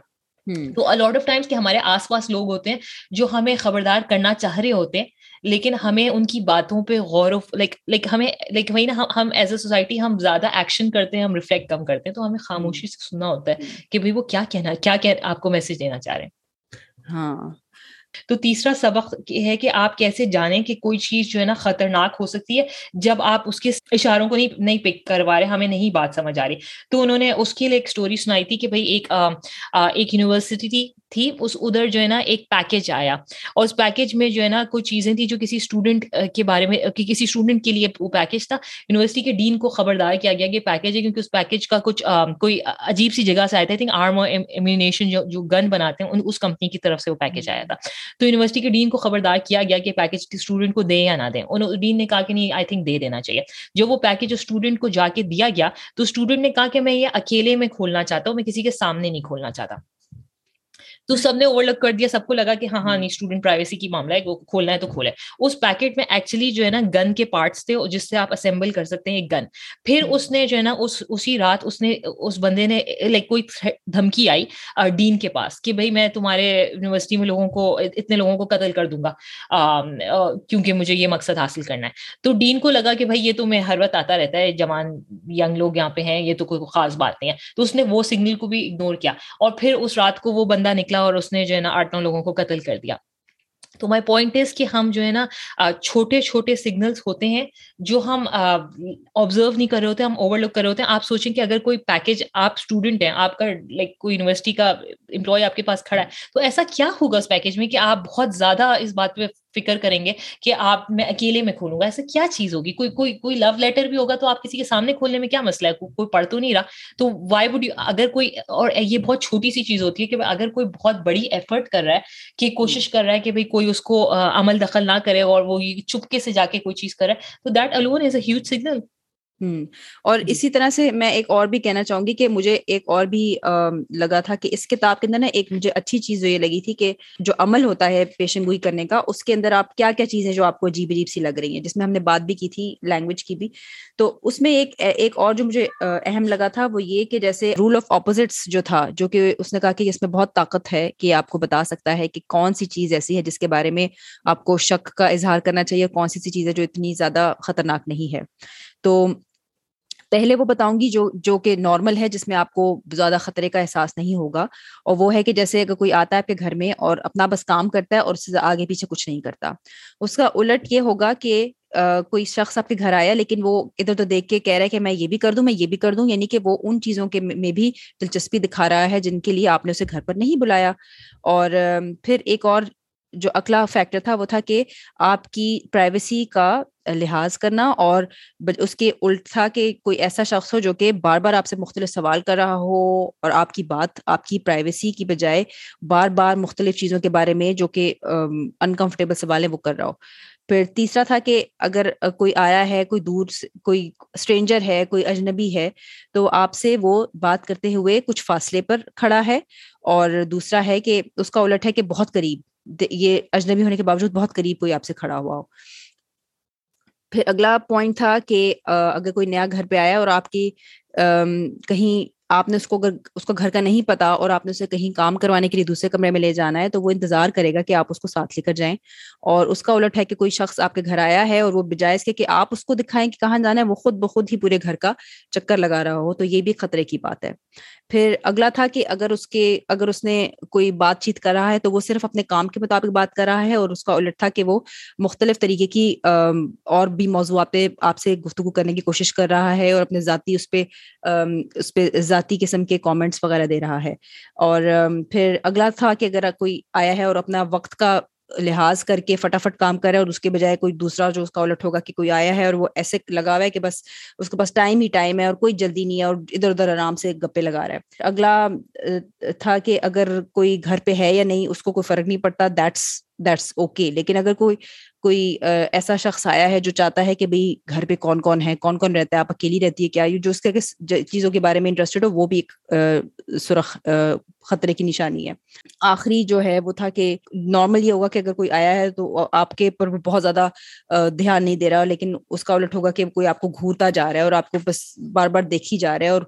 تو الاٹ آف ٹائمس کہ ہمارے آس پاس لوگ ہوتے ہیں جو ہمیں خبردار کرنا چاہ رہے ہوتے ہیں لیکن ہمیں ان کی باتوں پہ غور و لائک لائک ہمیں لائک وہی نا ہم ایز اے سوسائٹی ہم زیادہ ایکشن کرتے ہیں ہم ریفلیکٹ کم کرتے ہیں تو ہمیں خاموشی سے سننا ہوتا ہے کہ بھائی وہ کیا کہنا کیا کیا آپ کو میسج دینا چاہ رہے ہیں۔ ہاں۔ تو تیسرا سبق ہے کہ آپ کیسے جانیں کہ کوئی چیز جو ہے نا خطرناک ہو سکتی ہے جب آپ اس کے اشاروں کو نہیں نہیں پک کروا رہے ہمیں نہیں بات سمجھ آ رہی۔ تو انہوں نے اس کے لیے ایک اسٹوری سنائی تھی کہ بھائی ایک ایک یونیورسٹی تھی تھی اس ادھر جو ہے نا ایک پیکج آیا۔ اور اس پیکج میں جو ہے نا کچھ چیزیں تھیں جو کسی اسٹوڈنٹ کے بارے میں کسی اسٹوڈنٹ کے لیے وہ پیکج تھا۔ یونیورسٹی کے ڈین کو خبردار کیا گیا کہ پیکج ہے کیونکہ اس پیکج کا کچھ کوئی عجیب سی جگہ سے آیا تھا تھنک آرم اور امیونیشن جو جو گن بناتے ہیں اس کمپنی کی طرف سے وہ پیکج آیا تھا۔ تو یونیورسٹی کے ڈین کو خبردار کیا گیا کہ پیکج اسٹوڈنٹ کو دیں یا نہ دیں۔ ڈین نے کہا کہ نہیں آئی تھنک دے دینا چاہیے۔ جب وہ پیکج اسٹوڈنٹ کو جا کے دیا گیا تو اسٹوڈنٹ نے کہا کہ میں یہ اکیلے میں کھولنا چاہتا ہوں، میں کسی کے سامنے نہیں کھولنا چاہتا۔ تو سب نے اوور لک کر دیا سب کو لگا کہ ہاں ہاں نہیں اسٹوڈنٹ پرائیویسی کی معاملہ ہے وہ کھولنا ہے تو کھولے۔ اس پیکٹ میں ایکچولی جو ہے نا گن کے پارٹس تھے جس سے آپ اسمبل کر سکتے ہیں ایک گن پھر اس نے جو ہے نا اس اسی رات اس نے اس بندے نے لائک کوئی دھمکی آئی ڈین کے پاس کہ بھائی میں تمہارے یونیورسٹی میں لوگوں کو اتنے لوگوں کو قتل کر دوں گا کیونکہ مجھے یہ مقصد حاصل کرنا ہے۔ تو ڈین کو لگا کہ بھائی یہ تو میں ہر وقت آتا رہتا ہے جوان ینگ لوگ یہاں پہ ہیں یہ تو کوئی خاص بات نہیں ہے۔ تو اس نے وہ سگنل کو بھی اگنور کیا اور پھر اس رات کو وہ بندہ نکلا اور اس نے جو ہے نا آٹھ نو لوگوں کو قتل کر دیا۔ تو مائی پوائنٹ از کہ ہم جو ہے نا چھوٹے چھوٹے سگنلس ہوتے ہیں جو ہم آبزرو نہیں کر رہے ہوتے، ہم اوور لک کر رہے ہوتے۔ ہیں آپ سوچیں کہ اگر کوئی پیکج آپ اسٹوڈنٹ ہیں، آپ کا لائک کوئی یونیورسٹی کا امپلائی آپ کے پاس کھڑا ہے، تو ایسا کیا ہوگا اس پیکج میں کہ آپ بہت زیادہ اس بات پہ فکر کریں گے کہ آپ میں اکیلے میں کھولوں گا۔ ایسا کیا چیز ہوگی؟ کوئی کوئی کوئی لو لیٹر بھی ہوگا تو آپ کسی کے سامنے کھولنے میں کیا مسئلہ ہے؟ کوئی پڑھ تو نہیں رہا۔ تو وائی وڈ یو اگر کوئی اور یہ بہت چھوٹی سی چیز ہوتی ہے کہ اگر کوئی بہت بڑی ایفرٹ کر رہا ہے کہ کوشش کر رہا ہے کہ بھائی کوئی اس کو عمل دخل نہ کرے اور وہ چپکے سے جا کے کوئی چیز کرے تو that alone is a huge signal اور اسی طرح سے میں ایک اور بھی کہنا چاہوں گی کہ مجھے ایک اور بھی لگا تھا کہ اس کتاب کے اندر نا ایک مجھے اچھی چیز یہ لگی تھی کہ جو عمل ہوتا ہے پیشن گوئی کرنے کا اس کے اندر آپ کیا کیا چیزیں جو آپ کو عجیب عجیب سی لگ رہی ہیں جس میں ہم نے بات بھی کی تھی لینگویج کی بھی۔ تو اس میں ایک ایک اور جو مجھے اہم لگا تھا وہ یہ کہ جیسے رول آف اپوزٹس جو تھا جو کہ اس نے کہا کہ اس میں بہت طاقت ہے کہ آپ کو بتا سکتا ہے کہ کون سی چیز ایسی ہے جس کے بارے میں آپ کو شک کا اظہار کرنا چاہیے کون سی سی چیز ہے جو اتنی زیادہ خطرناک نہیں ہے۔ تو پہلے وہ بتاؤں گی جو جو کہ نارمل ہے، جس میں آپ کو زیادہ خطرے کا احساس نہیں ہوگا، اور وہ ہے کہ جیسے اگر کوئی آتا ہے آپ کے گھر میں اور اپنا بس کام کرتا ہے اور اس سے آگے پیچھے کچھ نہیں کرتا۔ اس کا الٹ یہ ہوگا کہ کوئی شخص آپ کے گھر آیا، لیکن وہ ادھر ادھر دیکھ کے کہہ رہا ہے کہ میں یہ بھی کر دوں، میں یہ بھی کر دوں یعنی کہ وہ ان چیزوں کے میں بھی دلچسپی دکھا رہا ہے جن کے لیے آپ نے اسے گھر پر نہیں بلایا۔ اور پھر ایک اور جو اگلا فیکٹر تھا وہ تھا کہ آپ کی پرائیویسی کا لحاظ کرنا اور اس کے الٹ تھا کہ کوئی ایسا شخص ہو جو کہ بار بار آپ سے مختلف سوال کر رہا ہو اور آپ کی بات، آپ کی پرائیویسی کی بجائے بار بار مختلف چیزوں کے بارے میں جو کہ انکمفرٹیبل سوال ہے وہ کر رہا ہو۔ پھر تیسرا تھا کہ اگر کوئی آیا ہے، کوئی دور کوئی اسٹرینجر ہے، کوئی اجنبی ہے، تو آپ سے وہ بات کرتے ہوئے کچھ فاصلے پر کھڑا ہے۔ اور دوسرا ہے کہ اس کا الٹ ہے کہ بہت قریب۔ یہ اجنبی ہونے کے باوجود بہت قریب کوئی آپ سے کھڑا ہوا ہو۔ پھر اگلا پوائنٹ تھا کہ اگر کوئی نیا گھر پہ آیا اور آپ کی کہیں آپ نے اس کو اگر اس کو گھر کا نہیں پتا اور آپ نے اسے کہیں کام کروانے کے لیے دوسرے کمرے میں لے جانا ہے، تو وہ انتظار کرے گا کہ آپ اس کو ساتھ لے کر جائیں۔ اور اس کا الٹ ہے کہ کوئی شخص آپ کے گھر آیا ہے اور وہ بجائز کے کہ آپ اس کو دکھائیں کہ کہاں جانا ہے، وہ خود بخود ہی پورے گھر کا چکر لگا رہا ہو، تو یہ بھی خطرے کی بات ہے۔ پھر اگلا تھا کہ اگر اس کے اگر اس نے کوئی بات چیت کر رہا ہے تو وہ صرف اپنے کام کے مطابق بات کر رہا ہے اور اس کا الٹ تھا کہ وہ مختلف طریقے کی اور بھی موضوعات پہ آپ سے گفتگو کرنے کی کوشش کر رہا ہے اور اپنے ذاتی اس پہ اس پہ ذاتی قسم کے کامنٹس وغیرہ دے رہا ہے۔ اور پھر اگلا تھا کہ اگر کوئی آیا ہے اور اپنا وقت کا لحاظ کر کے فٹافٹ کام کرے اور اس کے بجائے کوئی دوسرا جو اس کا الٹ ہوگا کہ کوئی آیا ہے اور وہ ایسے لگا ہوا ہے کہ بس اس کے پاس ٹائم ہی ٹائم ہے اور کوئی جلدی نہیں ہے اور ادھر ادھر آرام سے گپے لگا رہا ہے۔ اگلا تھا کہ اگر کوئی گھر پہ ہے یا نہیں، اس کو کوئی فرق نہیں پڑتا دیٹس دیٹس اوکے لیکن اگر کوئی کوئی ایسا شخص آیا ہے جو چاہتا ہے کہ بھائی گھر پہ کون کون ہے، کون کون رہتا ہے، آپ اکیلی رہتی ہے، کیا جو اس کے چیزوں کے بارے میں انٹرسٹیڈ ہو، وہ بھی ایک سرخ خطرے کی نشانی ہے۔ آخری جو ہے وہ تھا کہ نارمل یہ ہوگا کہ اگر کوئی آیا ہے تو آپ کے پر بہت زیادہ دھیان نہیں دے رہا، لیکن اس کا الٹ ہوگا کہ کوئی آپ کو گھورتا جا رہا ہے اور آپ کو بس بار بار دیکھی جا رہا ہے اور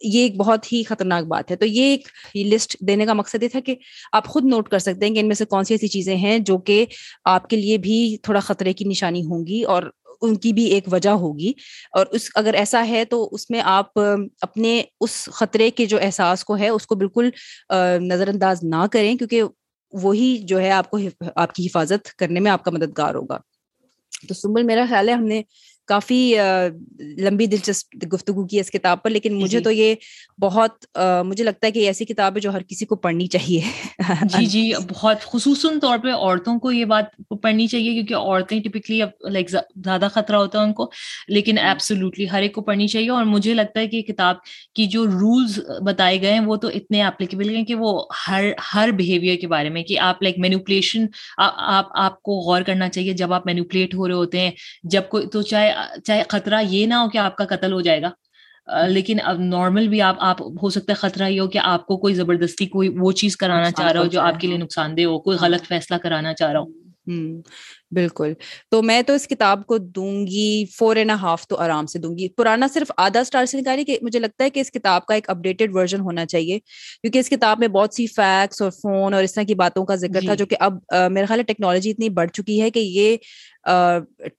یہ ایک بہت ہی خطرناک بات ہے۔ تو یہ ایک لسٹ دینے کا مقصد یہ تھا کہ آپ خود نوٹ کر سکتے ہیں کہ ان میں سے کون سی ایسی چیزیں ہیں جو کہ آپ کے لیے بھی تھوڑا خطرے کی نشانی ہوں گی اور ان کی بھی ایک وجہ ہوگی۔ اور اس اگر ایسا ہے تو اس میں آپ اپنے اس خطرے کے جو احساس کو ہے اس کو بالکل نظر انداز نہ کریں کیونکہ وہی جو ہے آپ کو آپ کی حفاظت کرنے میں آپ کا مددگار ہوگا۔ تو سمبل میرا خیال ہے ہم نے کافی لمبی دلچسپ گفتگو کی اس کتاب پر لیکن مجھے جی۔ تو یہ بہت مجھے لگتا ہے کہ ایسی کتاب ہے جو ہر کسی کو پڑھنی چاہیے جی جی بہت خصوصاً طور پہ عورتوں کو یہ بات پڑھنی چاہیے کیونکہ عورتیں ٹپکلی اب لائک زیادہ خطرہ ہوتا ہے ان کو لیکن ایبسولوٹلی ہر ایک کو پڑھنی چاہیے اور مجھے لگتا ہے کہ کتاب کی جو رولز بتائے گئے ہیں وہ تو اتنے اپلیکیبل ہیں کہ وہ ہر ہر بہیویئر کے بارے میں کہ آپ لائک مینوپلیشن آپ آپ کو غور کرنا چاہیے جب آپ مینوپلیٹ ہو رہے ہوتے ہیں جب کوئی تو چاہے چاہے خطرہ یہ نہ ہو کہ آپ کا قتل ہو جائے گا لیکن اب نارمل بھی آپ آپ ہو سکتا ہے خطرہ یہ ہو کہ آپ کو کوئی زبردستی کوئی وہ چیز کرانا چاہ رہا ہو جو آپ کے لیے نقصان دہ ہو کوئی غلط فیصلہ کرانا چاہ رہا ہو۔ بالکل۔ تو میں تو اس کتاب کو دوں گی فور اینڈ ہاف تو آرام سے دوں گی پرانا صرف آدھا اسٹار سے نکالی کہ مجھے لگتا ہے کہ اس کتاب کا ایک اپڈیٹڈ ورژن ہونا چاہیے۔ کیونکہ اس کتاب میں بہت سی فیکس اور فون اور اس طرح کی باتوں کا ذکر تھا جی۔ جو کہ اب میرا خیال ہے ٹیکنالوجی اتنی بڑھ چکی ہے کہ یہ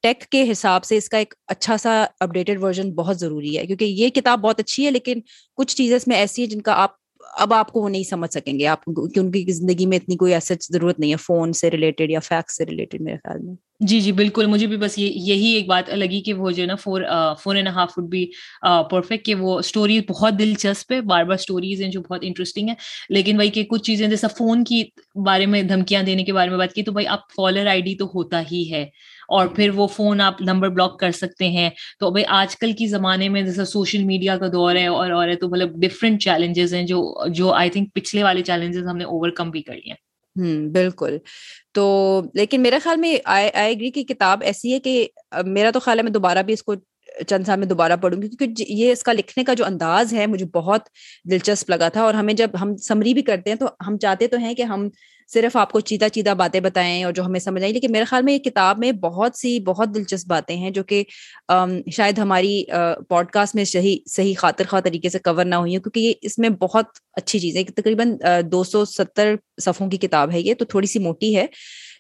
ٹیک کے حساب سے اس کا ایک اچھا سا اپڈیٹڈ ورژن بہت ضروری ہے۔ کیونکہ یہ کتاب بہت اچھی ہے لیکن کچھ چیزیں اس میں ایسی ہیں جن کا آپ اب آپ کو وہ نہیں سمجھ سکیں گے۔ آپ کہ ان کی زندگی میں اتنی کوئی ایسا ضرورت نہیں ہے فون سے ریلیٹڈ یا فیکس سے ریلیٹڈ میرے خیال میں۔ جی جی بالکل۔ مجھے بھی بس یہی ایک بات لگی کہ وہ جو ہے نا four four and half feet بھی پرفیکٹ کہ وہ اسٹوری بہت دلچسپ ہے۔ بار بار اسٹوریز ہیں جو بہت انٹرسٹنگ ہے لیکن بھائی کہ کچھ چیزیں جیسا فون کی بارے میں دھمکیاں دینے کے بارے میں بات کی تو بھائی آپ کالر آئی ڈی تو ہوتا ہی ہے۔ اور پھر وہ فون آپ نمبر بلاک کر سکتے ہیں۔ تو بھائی آج کل کی زمانے میں جیسا سوشل میڈیا کا دور ہے اور اور ہے تو مطلب ڈفرینٹ چیلنجز ہیں جو جو آئی تھنک پچھلے والے چیلنجز ہم نے اوور کم بھی کر لیے۔ ہوں بالکل۔ تو لیکن میرے خیال میں آئی اگری کی کتاب ایسی ہے کہ میرا تو خیال ہے میں دوبارہ بھی اس کو چند سال میں دوبارہ پڑھوں گی کیونکہ یہ اس کا لکھنے کا جو انداز ہے مجھے بہت دلچسپ لگا تھا اور ہمیں جب ہم سمری بھی کرتے ہیں تو ہم چاہتے تو ہیں کہ ہم صرف آپ کو چیتا چیتا باتیں بتائیں اور جو ہمیں سمجھ آئیں، لیکن میرے خیال میں یہ کتاب میں بہت سی، بہت دلچسپ باتیں ہیں جو کہ شاید ہماری پوڈ کاسٹ میں صحیح صحیح خاطر خواہ طریقے سے کور نہ ہوئی ہیں کیونکہ یہ اس میں بہت اچھی چیز ہے تقریباً دو سو ستر صفوں کی کتاب ہے یہ، تو تھوڑی سی موٹی ہے،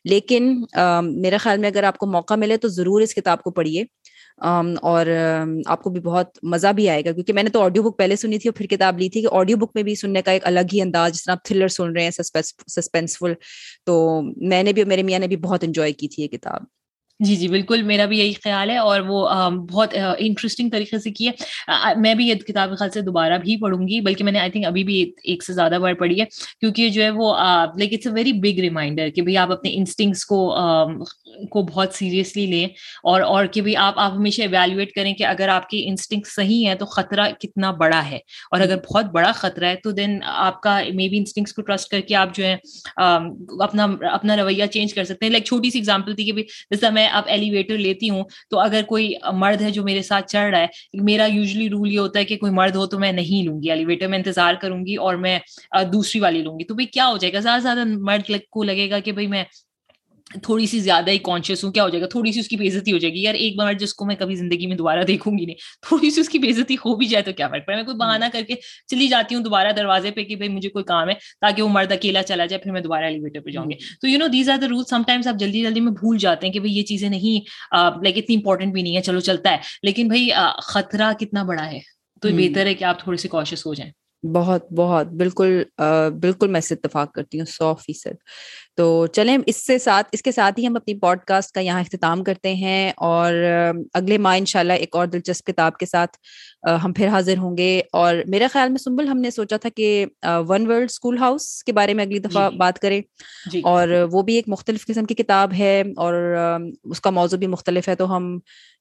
لیکن میرے خیال میں اگر آپ کو موقع ملے تو ضرور اس کتاب کو پڑھیے۔ اور آپ کو بھی بہت مزہ بھی آئے گا، کیونکہ میں نے تو آڈیو بک پہلے سنی تھی اور پھر کتاب لی تھی کہ آڈیو بک میں بھی سننے کا ایک الگ ہی انداز، جس طرح آپ تھرلر سن رہے ہیں سسپینسفل تو میں نے بھی میرے میاں نے بھی بہت انجوائے کی تھی یہ کتاب۔ جی جی بالکل، میرا بھی یہی خیال ہے اور وہ بہت انٹرسٹنگ طریقے سے کی ہے۔ میں بھی یہ کتاب خیال سے دوبارہ بھی پڑھوں گی، بلکہ میں نے آئی تھنک ابھی بھی ایک سے زیادہ بار پڑھی ہے، کیونکہ جو ہے وہ like it's a very big reminder کہ بھائی آپ اپنے انسٹنگس کو کو بہت سیریسلی لیں اور اور کہ بھائی آپ آپ ہمیشہ ایویلویٹ کریں کہ اگر آپ کی انسٹنگ صحیح ہے تو خطرہ کتنا بڑا ہے۔ اور اگر بہت بڑا خطرہ ہے تو دین آپ کا مے بی انسٹنگس کو ٹرسٹ کر کے آپ جو ہے اپنا اپنا رویہ چینج کر سکتے ہیں۔ لائک چھوٹی سی ایگزامپل تھی کہ جیسا میں اب ایلیویٹر لیتی ہوں تو اگر کوئی مرد ہے جو میرے ساتھ چڑھ رہا ہے، میرا یوزلی رول یہ ہوتا ہے کہ کوئی مرد ہو تو میں نہیں لوں گی ایلیویٹر میں انتظار کروں گی اور میں دوسری والی لوں گی۔ تو بھائی کیا ہو جائے گا؟ زیادہ زیادہ مرد کو لگے گا کہ بھائی میں تھوڑی سی زیادہ ہی کانشیس ہوں کیا ہو جائے گا؟ تھوڑی سی اس کی بےزتی ہو جائے گی۔ یار ایک بار جس کو میں کبھی زندگی میں دوبارہ دیکھوں گی نہیں۔ تھوڑی سی اس کی بےزتی ہو بھی جائے تو کیا فرق پڑے؟ میں کوئی بہانہ کر کے چلی جاتی ہوں دوبارہ دروازے پہ کہ بھائی مجھے کوئی کام ہے تاکہ وہ مرد اکیلا چلا جائے پھر میں دوبارہ ایلیویٹر پہ جاؤں گی۔ تو you know these are the rule sometimes آپ جلدی جلدی میں بھول جاتے ہیں کہ بھائی یہ چیزیں نہیں لائک اتنی امپورٹنٹ بھی نہیں ہے چلو چلتا ہے۔ لیکن بھائی خطرہ کتنا بڑا ہے۔ تو بہتر ہے کہ آپ تھوڑے سے کوشش ہو جائیں۔ بہت بہت۔ بالکل بالکل میں سے اتفاق کرتی ہوں سو فیصد۔ تو چلیں اس سے ساتھ اس کے ساتھ ہی ہم اپنی پوڈ کاسٹ کا یہاں اختتام کرتے ہیں اور اگلے ماہ ان شاء اللہ ایک اور دلچسپ کتاب کے ساتھ ہم پھر حاضر ہوں گے اور میرا خیال میں سنبل ہم نے سوچا تھا کہ ون ورلڈ اسکول ہاؤس کے بارے میں اگلی دفعہ جی. بات کریں جی. اور وہ بھی ایک مختلف قسم کی کتاب ہے اور اس کا موضوع بھی مختلف ہے تو ہم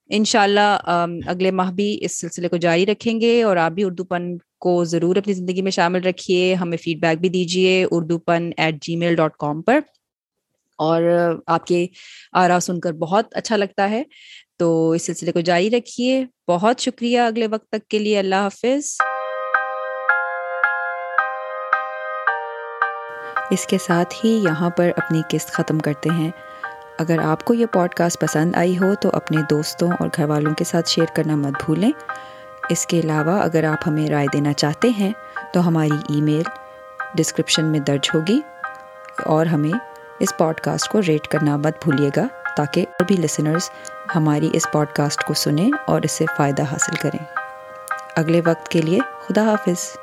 ان شاء اللہ اگلے ماہ بھی اس سلسلے کو جاری رکھیں گے اور آپ بھی اردو پن کو ضرور اپنی زندگی میں شامل رکھیے ہمیں فیڈ بیک بھی دیجیے Urdu pen at Gmail dot com پر اور آپ کے آرا سن کر بہت اچھا لگتا ہے۔ تو اس سلسلے کو جاری رکھیے۔ بہت شکریہ اگلے وقت تک کے لیے۔ اللہ حافظ۔ اس کے ساتھ ہی یہاں پر اپنی قسط ختم کرتے ہیں۔ اگر آپ کو یہ پوڈ کاسٹ پسند آئی ہو تو اپنے دوستوں اور گھر والوں کے ساتھ شیئر کرنا مت بھولیں۔ اس کے علاوہ اگر آپ ہمیں رائے دینا چاہتے ہیں تو ہماری ای میل ڈسکرپشن میں درج ہوگی اور ہمیں اس پوڈ کاسٹ کو ریٹ کرنا مت بھولیے گا تاکہ اور بھی لسنرز ہماری اس پوڈ کاسٹ کو سنیں اور اس سے فائدہ حاصل کریں۔ اگلے وقت کے لیے خدا حافظ۔